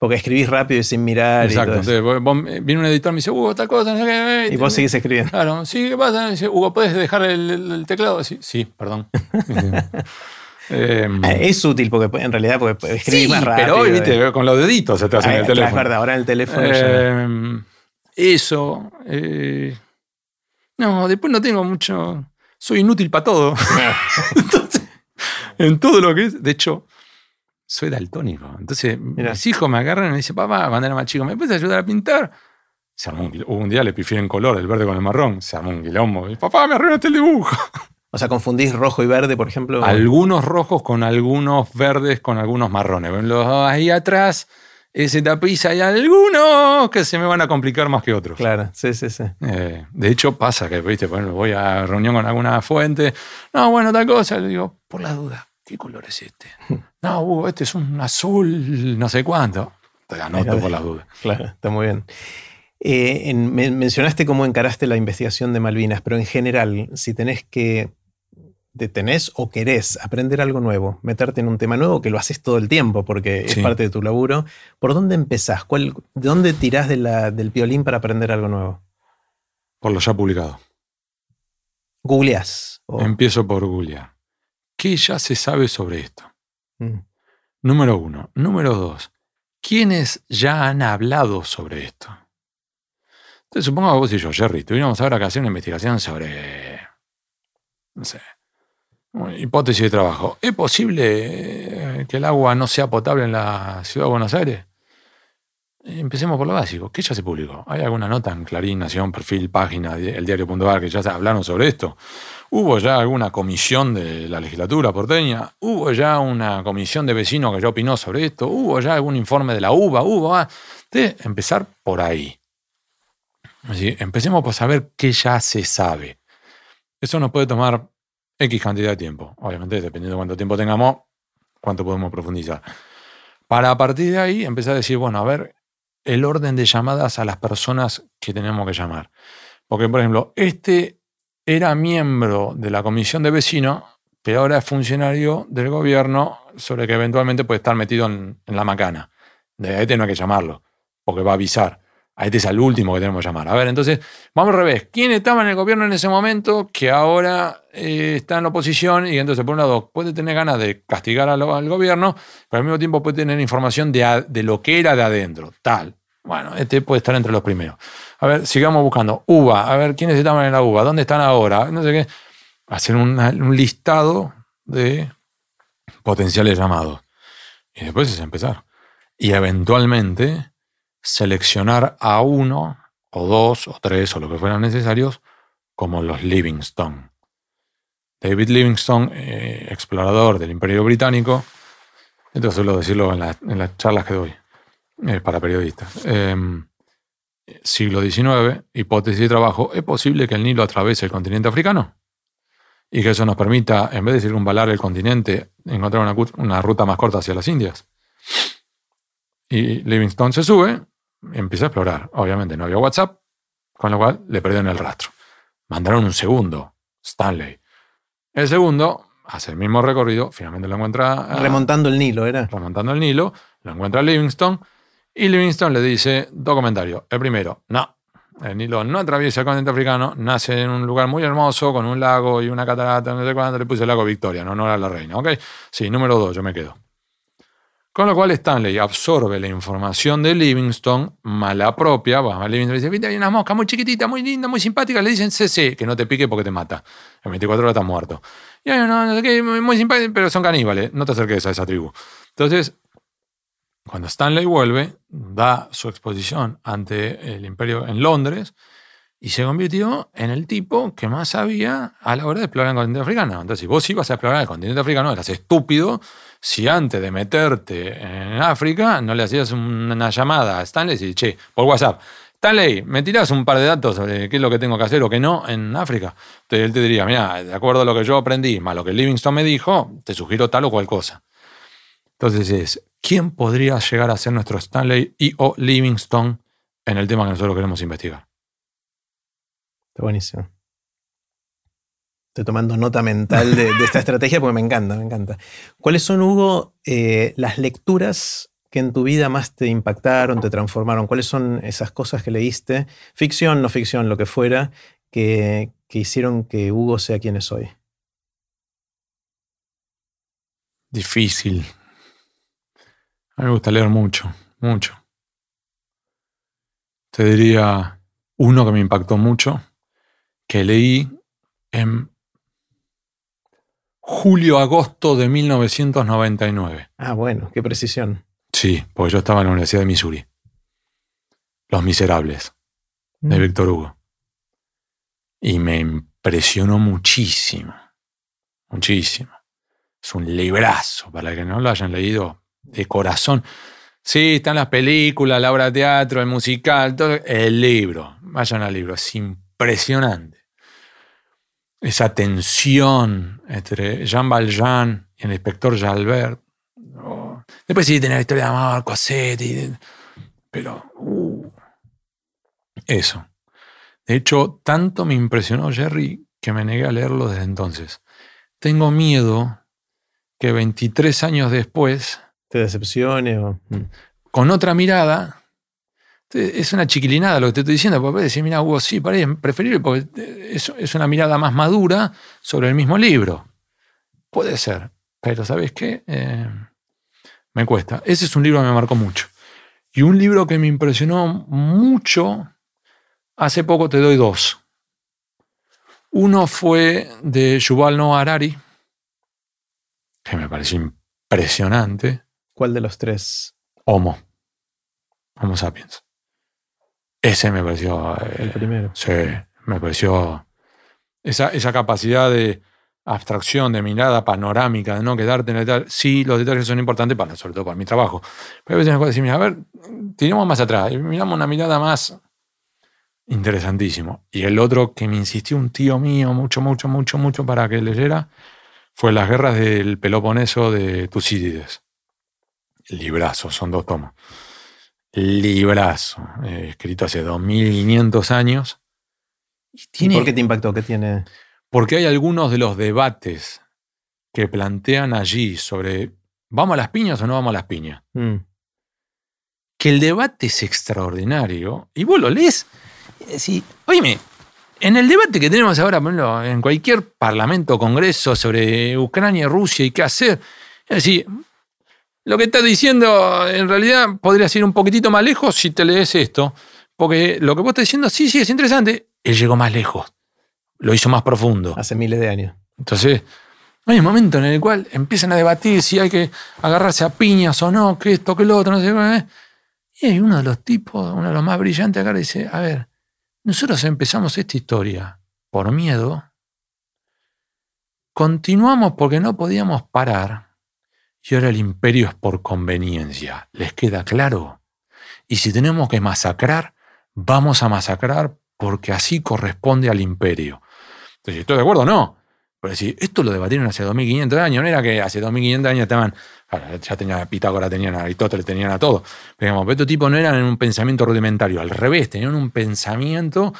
Porque escribís rápido y sin mirar. y Exacto. todo eso. Entonces, vos- vos- viene un editor y me dice, Hugo, tal cosa, no sé qué. Y vos seguís escribiendo. Claro, sí, ¿qué pasa? Y dice, Hugo, ¿puedes dejar el, teclado? Sí, sí, perdón. Em, Ah, Es útil porque en realidad porque escribís sí, más rápido. pero hoy, eh. viste, con los deditos se te hacen Ah, el teléfono. Es verdad, ahora en el teléfono ya- Eh, eso. eh, no, después no tengo mucho. Soy inútil para todo. Entonces, en todo lo que es. De hecho, soy daltónico. Entonces, mis hijos me agarran y me dicen, papá, cuando era más chico, ¿me puedes ayudar a pintar? Se armó un, un día le pifié en color, el verde con el marrón. Se armó un quilombo. papá, me arruinaste el dibujo. O sea, confundís rojo y verde, por ejemplo. Algunos rojos con algunos verdes con algunos marrones. Ven los ahí atrás, ese tapiz, hay algunos que se me van a complicar más que otros. Claro, sí, sí, sí. Eh, de hecho, pasa que, viste, bueno, voy a reunión con alguna fuente. No, bueno, tal cosa. Le digo, por la duda, ¿qué color es este? no, Hugo, este es un azul, no sé cuánto. Te anoto por la duda. Claro, está muy bien. Eh, mencionaste cómo encaraste la investigación de Malvinas, pero en general, si tenés que tenés o querés aprender algo nuevo, meterte en un tema nuevo, que lo haces todo el tiempo porque es parte de tu laburo, ¿por dónde empezás? ¿De dónde tirás del violín para aprender algo nuevo? Por lo ya publicado. ¿Googleás? Empiezo por googlear. ¿Qué ya se sabe sobre esto? Mm. Número uno. Número dos. ¿Quiénes ya han hablado sobre esto? Entonces, supongo que vos y yo, Jerry, tuviéramos ahora que hacer una investigación sobre, no sé, hipótesis de trabajo. ¿Es posible eh, que el agua no sea potable en la ciudad de Buenos Aires? Empecemos por lo básico. ¿Qué ya se publicó? ¿Hay alguna nota en Clarín, Nación, Perfil, Página, el diario.ar que ya hablaron sobre esto? ¿Hubo ya alguna comisión de la legislatura porteña? ¿Hubo ya una comisión de vecinos que ya opinó sobre esto? ¿Hubo ya algún informe de la UBA? ¿Hubo? Ah, de empezar por ahí. Así, empecemos por saber qué ya se sabe. Eso nos puede tomar X cantidad de tiempo. Obviamente, dependiendo de cuánto tiempo tengamos, cuánto podemos profundizar. Para a partir de ahí empezar a decir, bueno, a ver, el orden de llamadas a las personas que tenemos que llamar. Porque, por ejemplo, este era miembro de la comisión de vecinos, pero ahora es funcionario del gobierno sobre que eventualmente puede estar metido en, la macana. De ahí tengo que llamarlo, porque va a avisar. A este es el último que tenemos que llamar. A ver, entonces, vamos al revés. ¿Quién estaba en el gobierno en ese momento que ahora eh, está en la oposición y entonces, por un lado, puede tener ganas de castigar al, gobierno, pero al mismo tiempo puede tener información de, de, lo que era de adentro, tal. Bueno, este puede estar entre los primeros. A ver, sigamos buscando. UBA, a ver, ¿quiénes estaban en la UBA? ¿Dónde están ahora? No sé qué. Hacer un listado de potenciales llamados. Y después es empezar. Y eventualmente seleccionar a uno o dos o tres o lo que fueran necesarios como los Livingstone. David Livingstone, eh, explorador del Imperio Británico, esto suelo decirlo en, las charlas que doy eh, para periodistas. Em, siglo XIX, hipótesis de trabajo, ¿es posible que el Nilo atraviese el continente africano? Y que eso nos permita, en vez de circunvalar el continente, encontrar una, una ruta más corta hacia las Indias. Y Livingstone se sube, empieza a explorar. Obviamente no había WhatsApp, con lo cual le perdieron el rastro. Mandaron un segundo, Stanley. El segundo hace el mismo recorrido, finalmente lo encuentra. remontando el Nilo, ¿era? Remontando el Nilo, lo encuentra Livingstone. Y Livingstone le dice dos comentarios. El primero, no, el Nilo no atraviesa el continente africano, nace en un lugar muy hermoso, con un lago y una catarata, no sé cuándo, le puse el lago Victoria, no honor a la reina. ¿Ok? Sí, número dos, yo me quedo. Con lo cual Stanley absorbe la información de Livingstone, mala propia, va a Livingstone dice, hay una mosca muy chiquitita, muy linda, muy simpática, le dicen CC, que no te pique porque te mata. En 24 horas estás muerto. Y hay no sé qué, muy simpática, pero son caníbales, no te acerques a esa tribu. Entonces, cuando Stanley vuelve, da su exposición ante el imperio en Londres y se convirtió en el tipo que más sabía a la hora de explorar el continente africano. Entonces, si vos ibas a explorar el continente africano, eras estúpido si antes de meterte en África no le hacías una llamada a Stanley y che, por WhatsApp, Stanley, ¿me tirás un par de datos sobre qué es lo que tengo que hacer o qué no en África? Entonces él te diría, mira, de acuerdo a lo que yo aprendí, más lo que Livingstone me dijo, te sugiero tal o cual cosa. Entonces es, ¿quién podría llegar a ser nuestro Stanley y o Livingstone en el tema que nosotros queremos investigar? Está buenísimo. Estoy tomando nota mental de, esta estrategia porque me encanta, me encanta. ¿Cuáles son, Hugo, eh, las lecturas que en tu vida más te impactaron, te transformaron? ¿Cuáles son esas cosas que leíste, ficción, no ficción, lo que fuera, que, que hicieron que Hugo sea quien es hoy? Difícil. A mí me gusta leer mucho, mucho. Te diría uno que me impactó mucho, que leí en julio-agosto de 1999. Ah, bueno, qué precisión. Sí, porque yo estaba en la Universidad de Missouri. Los Miserables, de Mm. Víctor Hugo. Y me impresionó muchísimo. Muchísimo. Es un librazo, para que no lo hayan leído de corazón. Sí, están las películas, la obra de teatro, el musical, todo. El libro. Vayan al libro. Es impresionante. Esa tensión entre Jean Valjean y el inspector Jalbert. Oh. Después sí tiene la historia de Amar Cossetti. Pero. uh, eso. De hecho, tanto me impresionó Jerry que me negué a leerlo desde entonces. Tengo miedo que 23 años después, ¿Te decepcione o.? Mm. con otra mirada, es una chiquilinada lo que te estoy diciendo, porque decir, mira, Hugo, sí, para preferible porque eh, es, es una mirada más madura sobre el mismo libro. Puede ser, pero ¿sabes qué? Eh, me cuesta. Ese es un libro que me marcó mucho. Y un libro que me impresionó mucho, hace poco te doy dos. Uno fue de Yuval Noah Harari, que me pareció impresionante. ¿Cuál de los tres? Homo. Homo sapiens. Ese me pareció. eh, El primero. sí, me pareció. Esa, esa capacidad de abstracción, de mirada panorámica, de no quedarte en el detalle. Sí, los detalles son importantes, para, sobre todo para mi trabajo. Pero a veces me puedo decir, mira, a ver, tiremos más atrás, y miramos una mirada más. Interesantísimo. Y el otro que me insistió un tío mío mucho, mucho, mucho, mucho para que leyera fue Las guerras del Peloponeso de Tucídides. Librazo, son dos tomos. Librazo, eh, escrito hace 2500 años. Y ¿Y tiene, por qué te impactó? ¿Qué tiene? porque hay algunos de los debates que plantean allí sobre ¿vamos a las piñas o no vamos a las piñas? Mm. Que el debate es extraordinario. Y vos lo lees. Sí, oíme, en el debate que tenemos ahora, por ejemplo, en cualquier parlamento o congreso sobre Ucrania y Rusia y qué hacer, es decir, lo que estás diciendo en realidad podría ir un poquitito más lejos si te lees esto. Porque lo que vos estás diciendo, sí, sí, es interesante. Él llegó más lejos. Lo hizo más profundo. Hace miles de años. Entonces, hay un momento en el cual empiezan a debatir si hay que agarrarse a piñas o no, que esto, que lo otro, no sé qué. Y hay uno de los tipos, uno de los más brillantes acá, dice, a ver, nosotros empezamos esta historia por miedo, continuamos porque no podíamos parar, y ahora el imperio es por conveniencia. ¿Les queda claro? Y si tenemos que masacrar, vamos a masacrar porque así corresponde al imperio. Entonces, ¿estoy de acuerdo? No. Pero si esto lo debatieron hace 2500 años, no era que hace 2500 años estaban, ya tenían a Pitágoras, tenían a Aristóteles, tenían a todo. Pero digamos, estos tipos no eran en un pensamiento rudimentario, al revés, tenían un pensamiento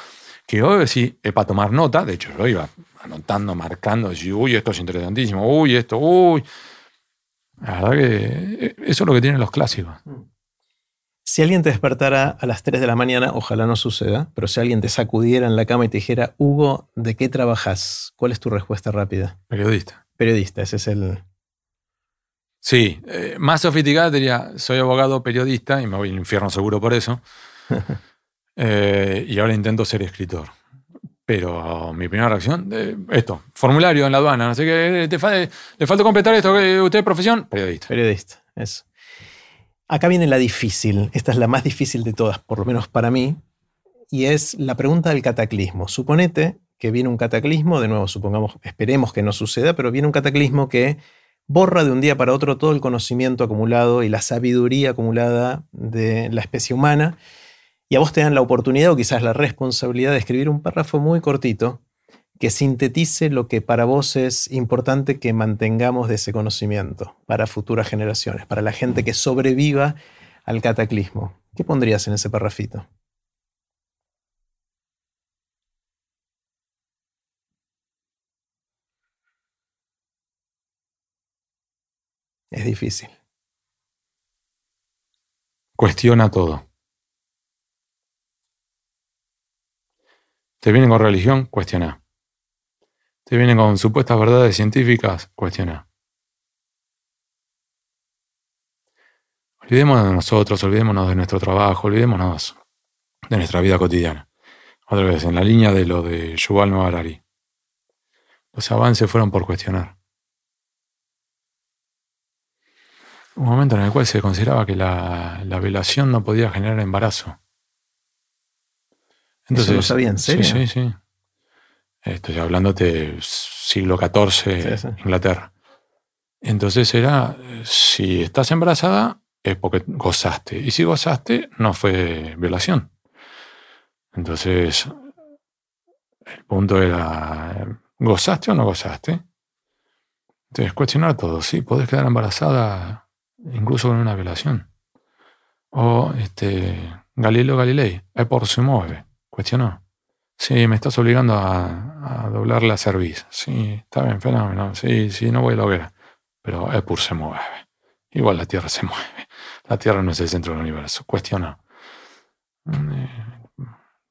que hoy sí es para tomar nota, de hecho yo iba anotando, marcando, decir, uy, esto es interesantísimo, uy, esto, uy. La verdad que eh, eso es lo que tienen los clásicos. Si alguien te despertara a las 3 de la mañana, ojalá no suceda, pero si alguien te sacudiera en la cama y te dijera, Hugo, ¿de qué trabajas? ¿Cuál es tu respuesta rápida? Periodista. Periodista, ese es el... Sí, eh, más sofisticada diría, soy abogado periodista y me voy al infierno seguro por eso. Eh, y ahora intento ser escritor. Pero mi primera reacción, eh, esto, formulario en la aduana, no sé qué, te fa- le falta completar esto, ¿qué- ¿usted es profesión? Periodista. Periodista, eso. Acá viene la difícil, esta es la más difícil de todas, por lo menos para mí, y es la pregunta del cataclismo. Suponete que viene un cataclismo, de nuevo, supongamos, esperemos que no suceda, pero viene un cataclismo que borra de un día para otro todo el conocimiento acumulado y la sabiduría acumulada de la especie humana, y a vos te dan la oportunidad o quizás la responsabilidad de escribir un párrafo muy cortito que sintetice lo que para vos es importante que mantengamos de ese conocimiento para futuras generaciones, para la gente que sobreviva al cataclismo. ¿Qué pondrías en ese parrafito? Es difícil. Cuestiona todo. Te vienen con religión, cuestiona. Te vienen con supuestas verdades científicas, cuestiona. Olvidémonos de nosotros, olvidémonos de nuestro trabajo, olvidémonos de nuestra vida cotidiana. Otra vez, en la línea de lo de Yuval Noah Los avances fueron por cuestionar. Un momento en el cual se consideraba que la, velación no podía generar embarazo. Entonces, ¿Eso lo sabía en serio? Sí, sí, sí. Estoy hablando de siglo XIV, Inglaterra. Entonces era, si estás embarazada es porque gozaste. Y si gozaste, no fue violación. Entonces, el punto era, ¿gozaste o no gozaste? Entonces, cuestionar todo. Sí, podés quedar embarazada incluso con una violación. O este, Galileo Galilei, es por se mueve. Cuestionó. Sí, me estás obligando a, doblar la cerviz. Sí, está bien, fenómeno. Sí, sí, no voy a la hoguera. Pero por se mueve. Igual la Tierra se mueve. La Tierra no es el centro del universo. Cuestiona.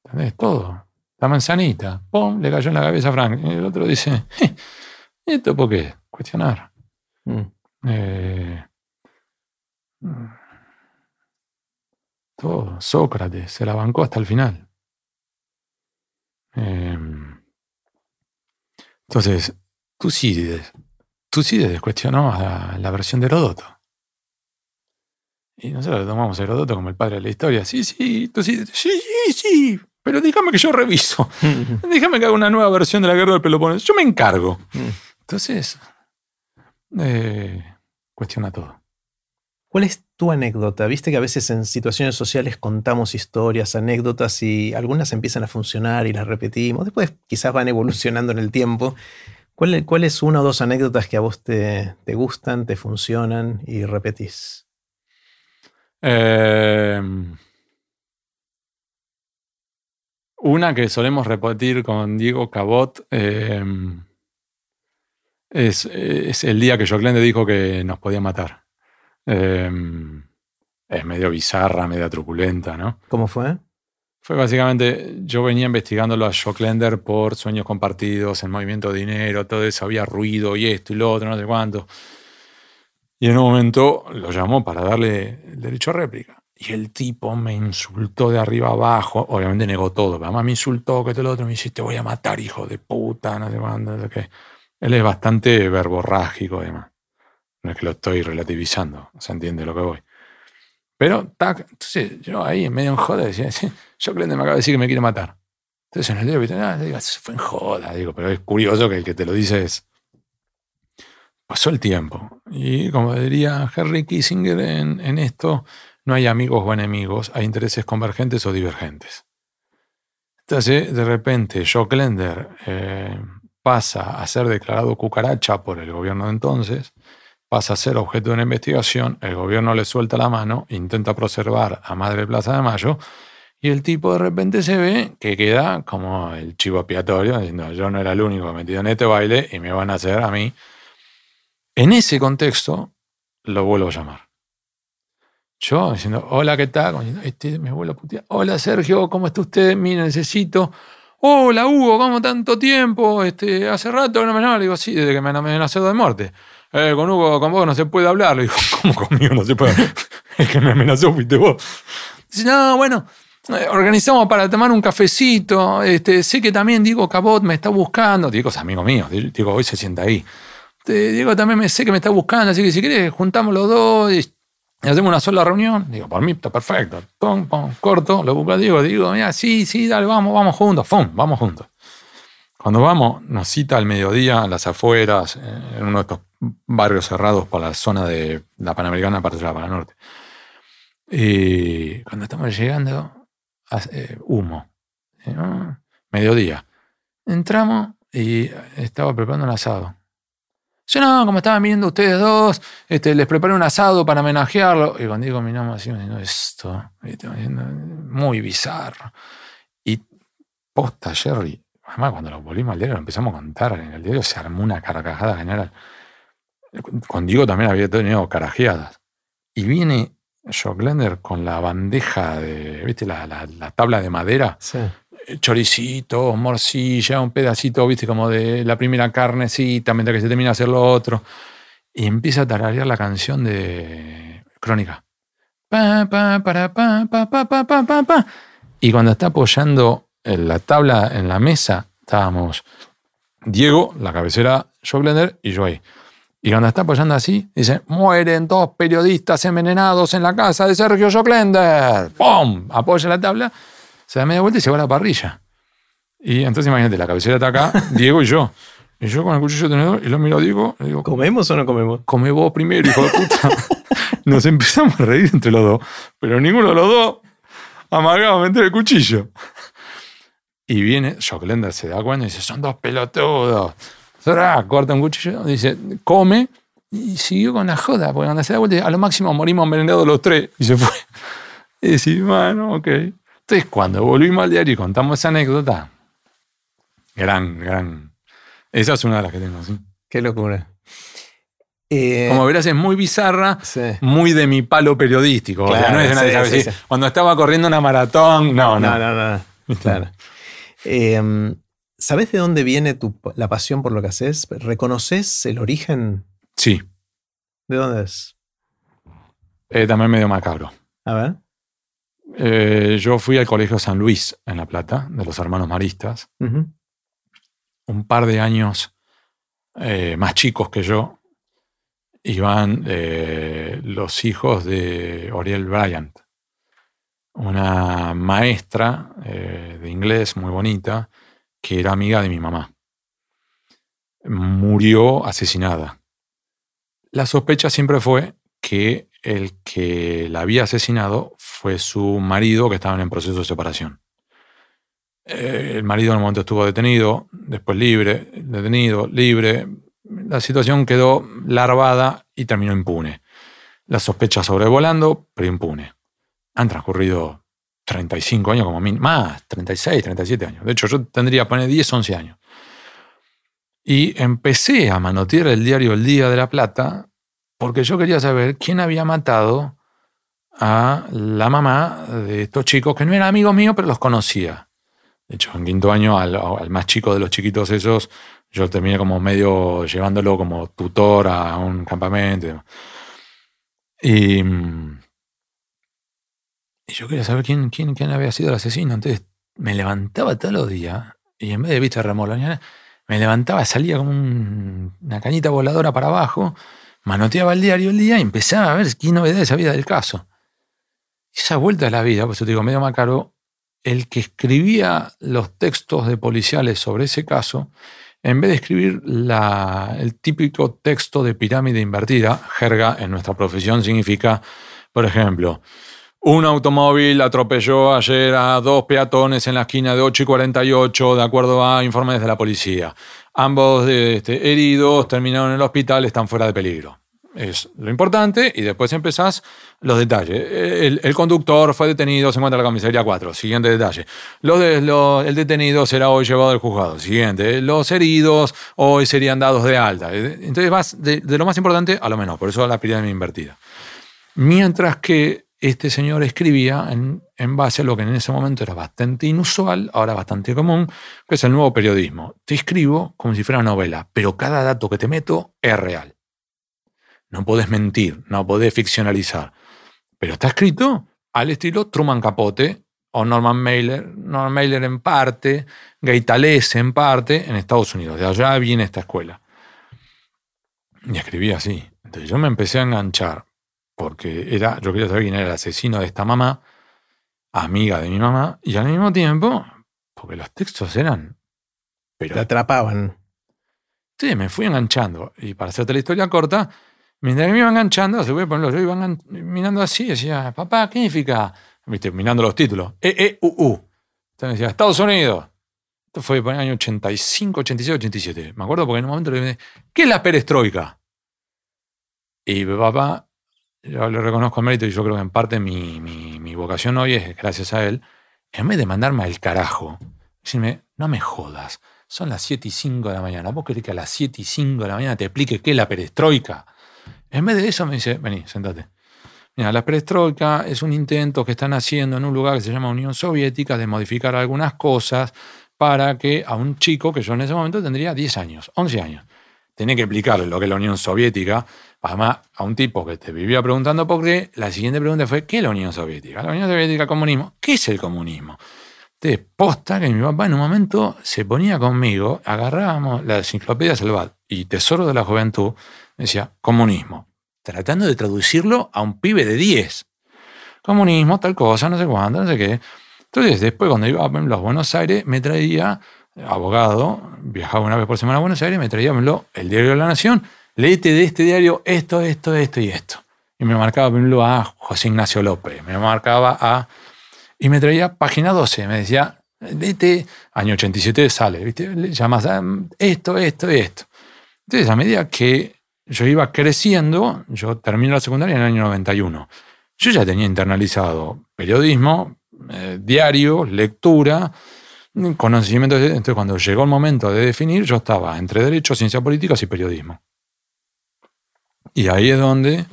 ¿Entendés? Todo. La manzanita. ¡Pum! Le cayó en la cabeza a Frank. Y el otro dice, ¿esto por qué? Cuestionar. Mm. Eh, todo. Sócrates se la bancó hasta el final. Em, entonces, Tucídides. Tucídides cuestionó a la versión de Herodoto. Y nosotros tomamos a Herodoto como el padre de la historia. Sí, sí, Tucídides. Sí, sí, sí. Pero déjame que yo reviso. déjame que haga una nueva versión de la guerra del Peloponeso. Yo me encargo. Mm. Entonces, eh, cuestiona todo. ¿Cuál es tu anécdota? Viste que a veces en situaciones sociales contamos historias, anécdotas y algunas empiezan a funcionar y las repetimos. Después quizás van evolucionando en el tiempo. ¿Cuál, es una o dos anécdotas que a vos te, gustan, te funcionan y repetís? Em, una que solemos repetir con Diego Cabot em, es, el día que Joclende dijo que nos podía matar. Em, es medio bizarra, medio truculenta, ¿no? ¿Cómo fue? Fue básicamente, yo venía investigándolo a Joclender por sueños compartidos, el movimiento de dinero, todo eso, había ruido y esto y lo otro, no sé cuánto. Y en un momento lo llamó para darle el derecho a réplica. Y el tipo me insultó de arriba abajo, obviamente negó todo, pero además me insultó que todo lo otro, me dice, te voy a matar, hijo de puta, no sé cuánto, no sé qué. Él es bastante verborrágico, además. No es que lo estoy relativizando, se entiende lo que voy. Pero, tac, entonces yo ahí en medio en joda decía, yo Clende me acaba de decir que me quiere matar. Entonces en el diario, ah, digo, se fue en joda, digo, pero es curioso que el que te lo dice es. Pasó el tiempo. Y como diría Henry Kissinger en, en esto, no hay amigos o enemigos, hay intereses convergentes o divergentes. Entonces, de repente, Joe Klender eh, pasa a ser declarado cucaracha por el gobierno de entonces pasa a ser objeto de una investigación, el gobierno le suelta la mano, intenta preservar a Madre Plaza de Mayo, y el tipo de repente se ve que queda como el chivo expiatorio, diciendo yo no era el único metido en este baile y me van a hacer a mí. En ese contexto, lo vuelvo a llamar. Yo diciendo, hola, ¿qué tal? Este me vuelvo a putear. Hola, Sergio, ¿cómo está usted? Mira, necesito. Hola, Hugo, ¿cómo tanto tiempo? Este, hace rato no me llama. Le digo, sí, desde que me amenazó de muerte. Eh, con Hugo, con vos no se puede hablar. Le digo, ¿cómo conmigo no se puede hablar? El que me amenazó fuiste vos. Dice, no, bueno, eh, organizamos para tomar un cafecito. Este, sé que también Diego Cabot me está buscando. Diego es amigo mío. Diego hoy se sienta ahí. Diego también sé que me está buscando, así que si querés juntamos los dos y hacemos una sola reunión. Digo, por mí está perfecto. Pum, pum, corto, lo busco a. Digo, mira, sí, sí, dale, vamos, vamos juntos. Pum, vamos juntos. Cuando vamos, nos cita al mediodía a las afueras, eh, en uno de estos barrios cerrados por la zona de la Panamericana para allá, para el norte. Y cuando estamos llegando, hace, humo. Mediodía. Entramos y estaba preparando un asado. Yo no, como estaban viendo ustedes dos, este, les preparé un asado para homenajearlo. Y cuando digo nombre así, me digo, esto, muy bizarro. Y posta, Jerry, además cuando lo volvimos al diario, lo empezamos a contar en el diario, se armó una carcajada general. Con Diego también había tenido carajeadas. Y viene Glender con la bandeja de, ¿viste? La, la, tabla de madera. Sí. Eh, choricito, morcilla, un pedacito, ¿viste? Como de la primera carnecita, mientras que se termina de hacer lo otro. Y empieza a tararear la canción de Crónica. Pa, pa, para, pa, pa, pa, pa, pa, pa. Y cuando está apoyando la tabla en la mesa, estábamos Diego, la cabecera, Glender y yo ahí. Y cuando está apoyando así, dice, mueren dos periodistas envenenados en la casa de Sergio Joclender. ¡Pum! Apoya la tabla, se da media vuelta y se va a la parrilla. Y entonces imagínate, la cabecera está acá, Diego y yo. Y yo con el cuchillo tenedor y lo miro a Diego y digo, ¿comemos o no comemos? Come vos primero, hijo de puta. Nos empezamos a reír entre los dos, pero ninguno de los dos amagaba meter el cuchillo. Y viene, Joclender se da cuenta y dice, son dos pelotudos. Corta un cuchillo, dice, come, y siguió con la joda, porque cuando se da vuelta, a lo máximo morimos envenenados los tres, y se fue. Y decís, bueno, ok. Entonces, cuando volvimos al diario y contamos esa anécdota, gran, gran. Esa es una de las que tengo, sí. Qué locura. Eh, Como verás, es muy bizarra, muy de mi palo periodístico. Cuando estaba corriendo una maratón, no, no. No, no, no. Claro. Em, ¿Sabes de dónde viene tu, la pasión por lo que haces? ¿Reconoces el origen? Sí. ¿De dónde es? Eh, también medio macabro. A ver. Eh, yo fui al Colegio San Luis en La Plata, de los hermanos maristas. Un par de años eh, más chicos que yo iban los hijos de Oriel Bryant, una maestra de inglés muy bonita que era amiga de mi mamá. Murió asesinada. La sospecha siempre fue que el que la había asesinado fue su marido que estaba en proceso de separación. Eh, el marido en un momento estuvo detenido, después libre, detenido, libre. La situación quedó larvada y terminó impune. La sospecha sobrevolando, pero impune. Han transcurrido 35 años como mínimo, más, 36, 37 años. De hecho, yo tendría, poner 10, 11 años. Y empecé a manotear el diario El Día de la Plata porque yo quería saber quién había matado a la mamá de estos chicos, que no eran amigos míos, pero los conocía. De hecho, en quinto año, al, al más chico de los chiquitos esos, yo terminé como medio llevándolo como tutor a un campamento. Y y yo quería saber quién, quién, quién había sido el asesino. Entonces me levantaba todos los días y en vez de vista remolañar, me levantaba, salía como una cañita voladora para abajo, manoteaba el diario el día y empezaba a ver qué novedades había del caso. esa vuelta de la vida, pues yo te digo, medio macaro, el que escribía los textos de policiales sobre ese caso, en vez de escribir la, el típico texto de pirámide invertida, jerga en nuestra profesión significa, por ejemplo, un automóvil atropelló ayer a dos peatones en la esquina de 8 y 48, de acuerdo a informes de la policía. Ambos este, heridos terminaron en el hospital, están fuera de peligro. Es lo importante y después empezás los detalles. El, conductor fue detenido, se encuentra en la comisaría 4. Siguiente detalle. el detenido será hoy llevado al juzgado. Siguiente. Los heridos hoy serían dados de alta. Entonces vas de, de lo más importante a lo menos. Por eso la pirámide invertida. Mientras que este señor escribía en, base a lo que en ese momento era bastante inusual, ahora bastante común, que es el nuevo periodismo. Te escribo como si fuera novela, pero cada dato que te meto es real. No podés mentir, no podés ficcionalizar. Pero está escrito al estilo Truman Capote o Norman Mailer, Norman Mailer en parte, Gaitales en parte, en Estados Unidos. De allá viene esta escuela. Y escribía así. Entonces yo me empecé a enganchar porque era, yo quería saber quién era el asesino de esta mamá, amiga de mi mamá, y al mismo tiempo, porque los textos eran... Pero, Te atrapaban. Sí, me fui enganchando. Y para hacerte la historia corta, mientras que me iba enganchando, se voy a ponerlo, yo iba mirando así, decía, papá, ¿qué significa? Viste, mirando los títulos. E, E, U. Entonces decía, Estados Unidos. Esto fue por el año 85, 86, 87. Me acuerdo porque en un momento le dije, ¿qué es la perestroika? Y papá yo le reconozco el mérito y yo creo que en parte mi, mi, vocación hoy es gracias a él, en vez de mandarme al carajo, decirme, no me jodas, son las 7 y 5 de la mañana, ¿vos querés que a las 7 y 5 de la mañana te explique qué es la perestroika? En vez de eso me dice, vení, sentate. Mira, la perestroika es un intento que están haciendo en un lugar que se llama Unión Soviética de modificar algunas cosas para que a un chico, que yo en ese momento tendría 10 años, 11 años, tenía que explicarle lo que es la Unión Soviética, Además, a un tipo que te vivía preguntando por qué, la siguiente pregunta fue, ¿qué es la Unión Soviética? La Unión Soviética, comunismo. ¿Qué es el comunismo? Entonces, posta que mi papá en un momento se ponía conmigo, agarrábamos la enciclopedia Salvat y tesoro de la juventud, decía comunismo, tratando de traducirlo a un pibe de 10. Comunismo, tal cosa, no sé cuándo, no sé qué. Entonces, después cuando iba a Buenos Aires, me traía, abogado, viajaba una vez por semana a Buenos Aires, me traía el diario de la Nación, léete de este diario esto, esto, esto y esto. Y me marcaba primero a José Ignacio López, me marcaba a... Y me traía página 12, me decía, léete, año 87 sale, ¿viste? Llamas a esto, esto y esto. Entonces, a medida que yo iba creciendo, yo terminé la secundaria en el año 91. Yo ya tenía internalizado periodismo, eh, diario, lectura, conocimiento. Entonces, cuando llegó el momento de definir, yo estaba entre Derecho, Ciencias Políticas y Periodismo. Y ahí es donde.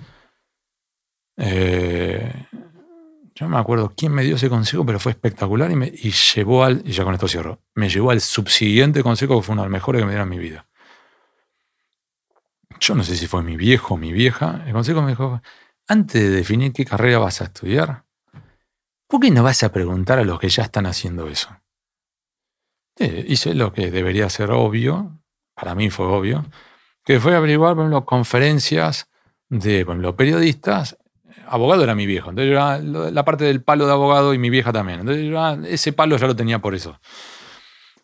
Eh, yo me acuerdo quién me dio ese consejo, pero fue espectacular y, me, y llevó al. Y ya con esto cierro. Me llevó al subsiguiente consejo que fue uno de los mejores que me dieron en mi vida. Yo no sé si fue mi viejo o mi vieja. El consejo me dijo: antes de definir qué carrera vas a estudiar, ¿por qué no vas a preguntar a los que ya están haciendo eso? hice lo que debería ser obvio, para mí fue obvio, que fue averiguar, por ejemplo, conferencias de, por ejemplo, periodistas. Abogado era mi viejo, entonces yo la parte del palo de abogado y mi vieja también. Entonces yo, ese palo ya lo tenía por eso.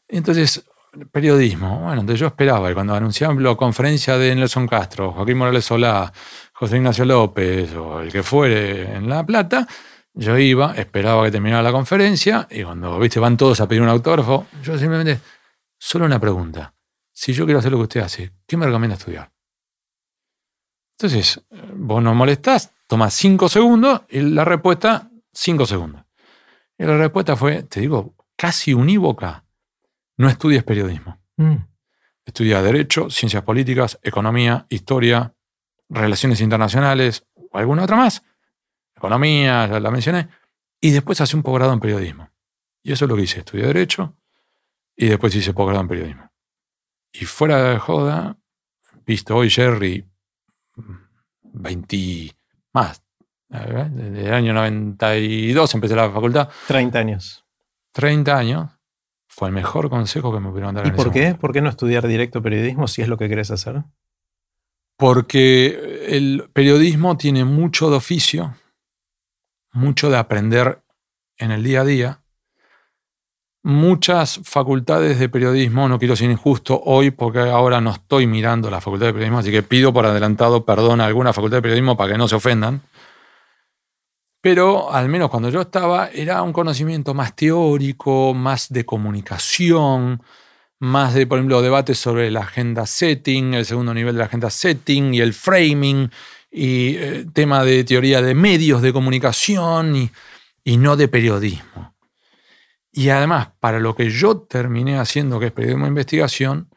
Entonces, periodismo. Bueno, entonces yo esperaba y cuando anunciaban la conferencia de Nelson Castro, Joaquín Morales Solá, José Ignacio López o el que fuere en La Plata, yo iba, esperaba que terminara la conferencia y cuando, viste, van todos a pedir un autógrafo, yo simplemente, solo una pregunta. Si yo quiero hacer lo que usted hace, ¿qué me recomienda estudiar? Entonces, vos no molestás, toma cinco segundos y la respuesta, cinco segundos. Y la respuesta fue, te digo, casi unívoca, no estudies periodismo. Mm. Estudia Derecho, Ciencias Políticas, Economía, Historia, Relaciones Internacionales o alguna otra más economía, ya la mencioné, y después hace un posgrado en periodismo. Y eso es lo que hice, estudié Derecho y después hice posgrado en periodismo. Y fuera de joda, visto hoy Jerry, 20 más, desde el año 92 empecé la facultad. 30 años. 30 años. Fue el mejor consejo que me pudieron dar. ¿Y por qué? ¿Por qué no estudiar directo periodismo si es lo que querés hacer? Porque el periodismo tiene mucho de oficio, mucho de aprender en el día a día. Muchas facultades de periodismo, no quiero ser injusto hoy porque ahora no estoy mirando la facultad de periodismo, así que pido por adelantado perdón a alguna facultad de periodismo para que no se ofendan. Pero al menos cuando yo estaba era un conocimiento más teórico, más de comunicación, más de, por ejemplo, debates sobre la agenda setting, el segundo nivel de la agenda setting y el framing y eh, tema de teoría de medios de comunicación y, y no de periodismo. Y además, para lo que yo terminé haciendo, que es periodismo de investigación,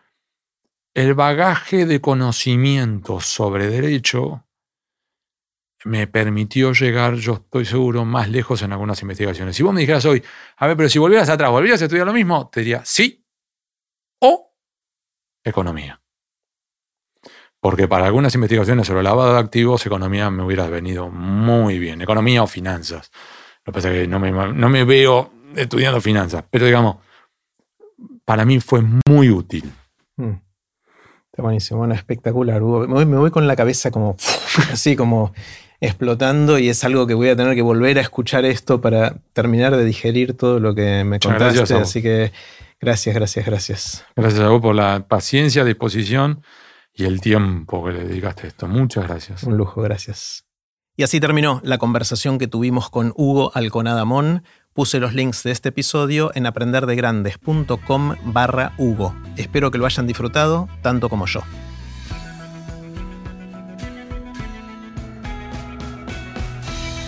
el bagaje de conocimiento sobre derecho me permitió llegar, yo estoy seguro, más lejos en algunas investigaciones. Si vos me dijeras hoy, a ver, pero si volvieras atrás, ¿volvieras a estudiar lo mismo? Te diría sí o economía porque para algunas investigaciones sobre lavado de activos, economía me hubiera venido muy bien, economía o finanzas. Lo que pasa es que no me, veo estudiando finanzas, pero digamos, para mí fue muy útil. Mm. Está buenísimo, bueno, espectacular, Me voy, con la cabeza como así, como explotando y es algo que voy a tener que volver a escuchar esto para terminar de digerir todo lo que me contaste. Así que gracias, gracias, gracias. Gracias a vos por la paciencia, disposición y el tiempo que le dedicaste a esto. Muchas gracias. Un lujo, gracias. Y así terminó la conversación que tuvimos con Hugo Alconadamón. Puse los links de este episodio en aprenderdegrandes.com barra Hugo. Espero que lo hayan disfrutado tanto como yo.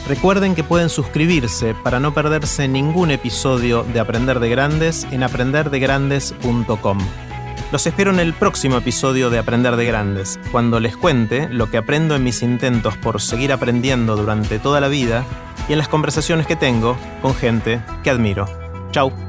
Recuerden que pueden suscribirse para no perderse ningún episodio de Aprender de Grandes en aprenderdegrandes.com. Los espero en el próximo episodio de Aprender de Grandes, cuando les cuente lo que aprendo en mis intentos por seguir aprendiendo durante toda la vida y en las conversaciones que tengo con gente que admiro. Chau.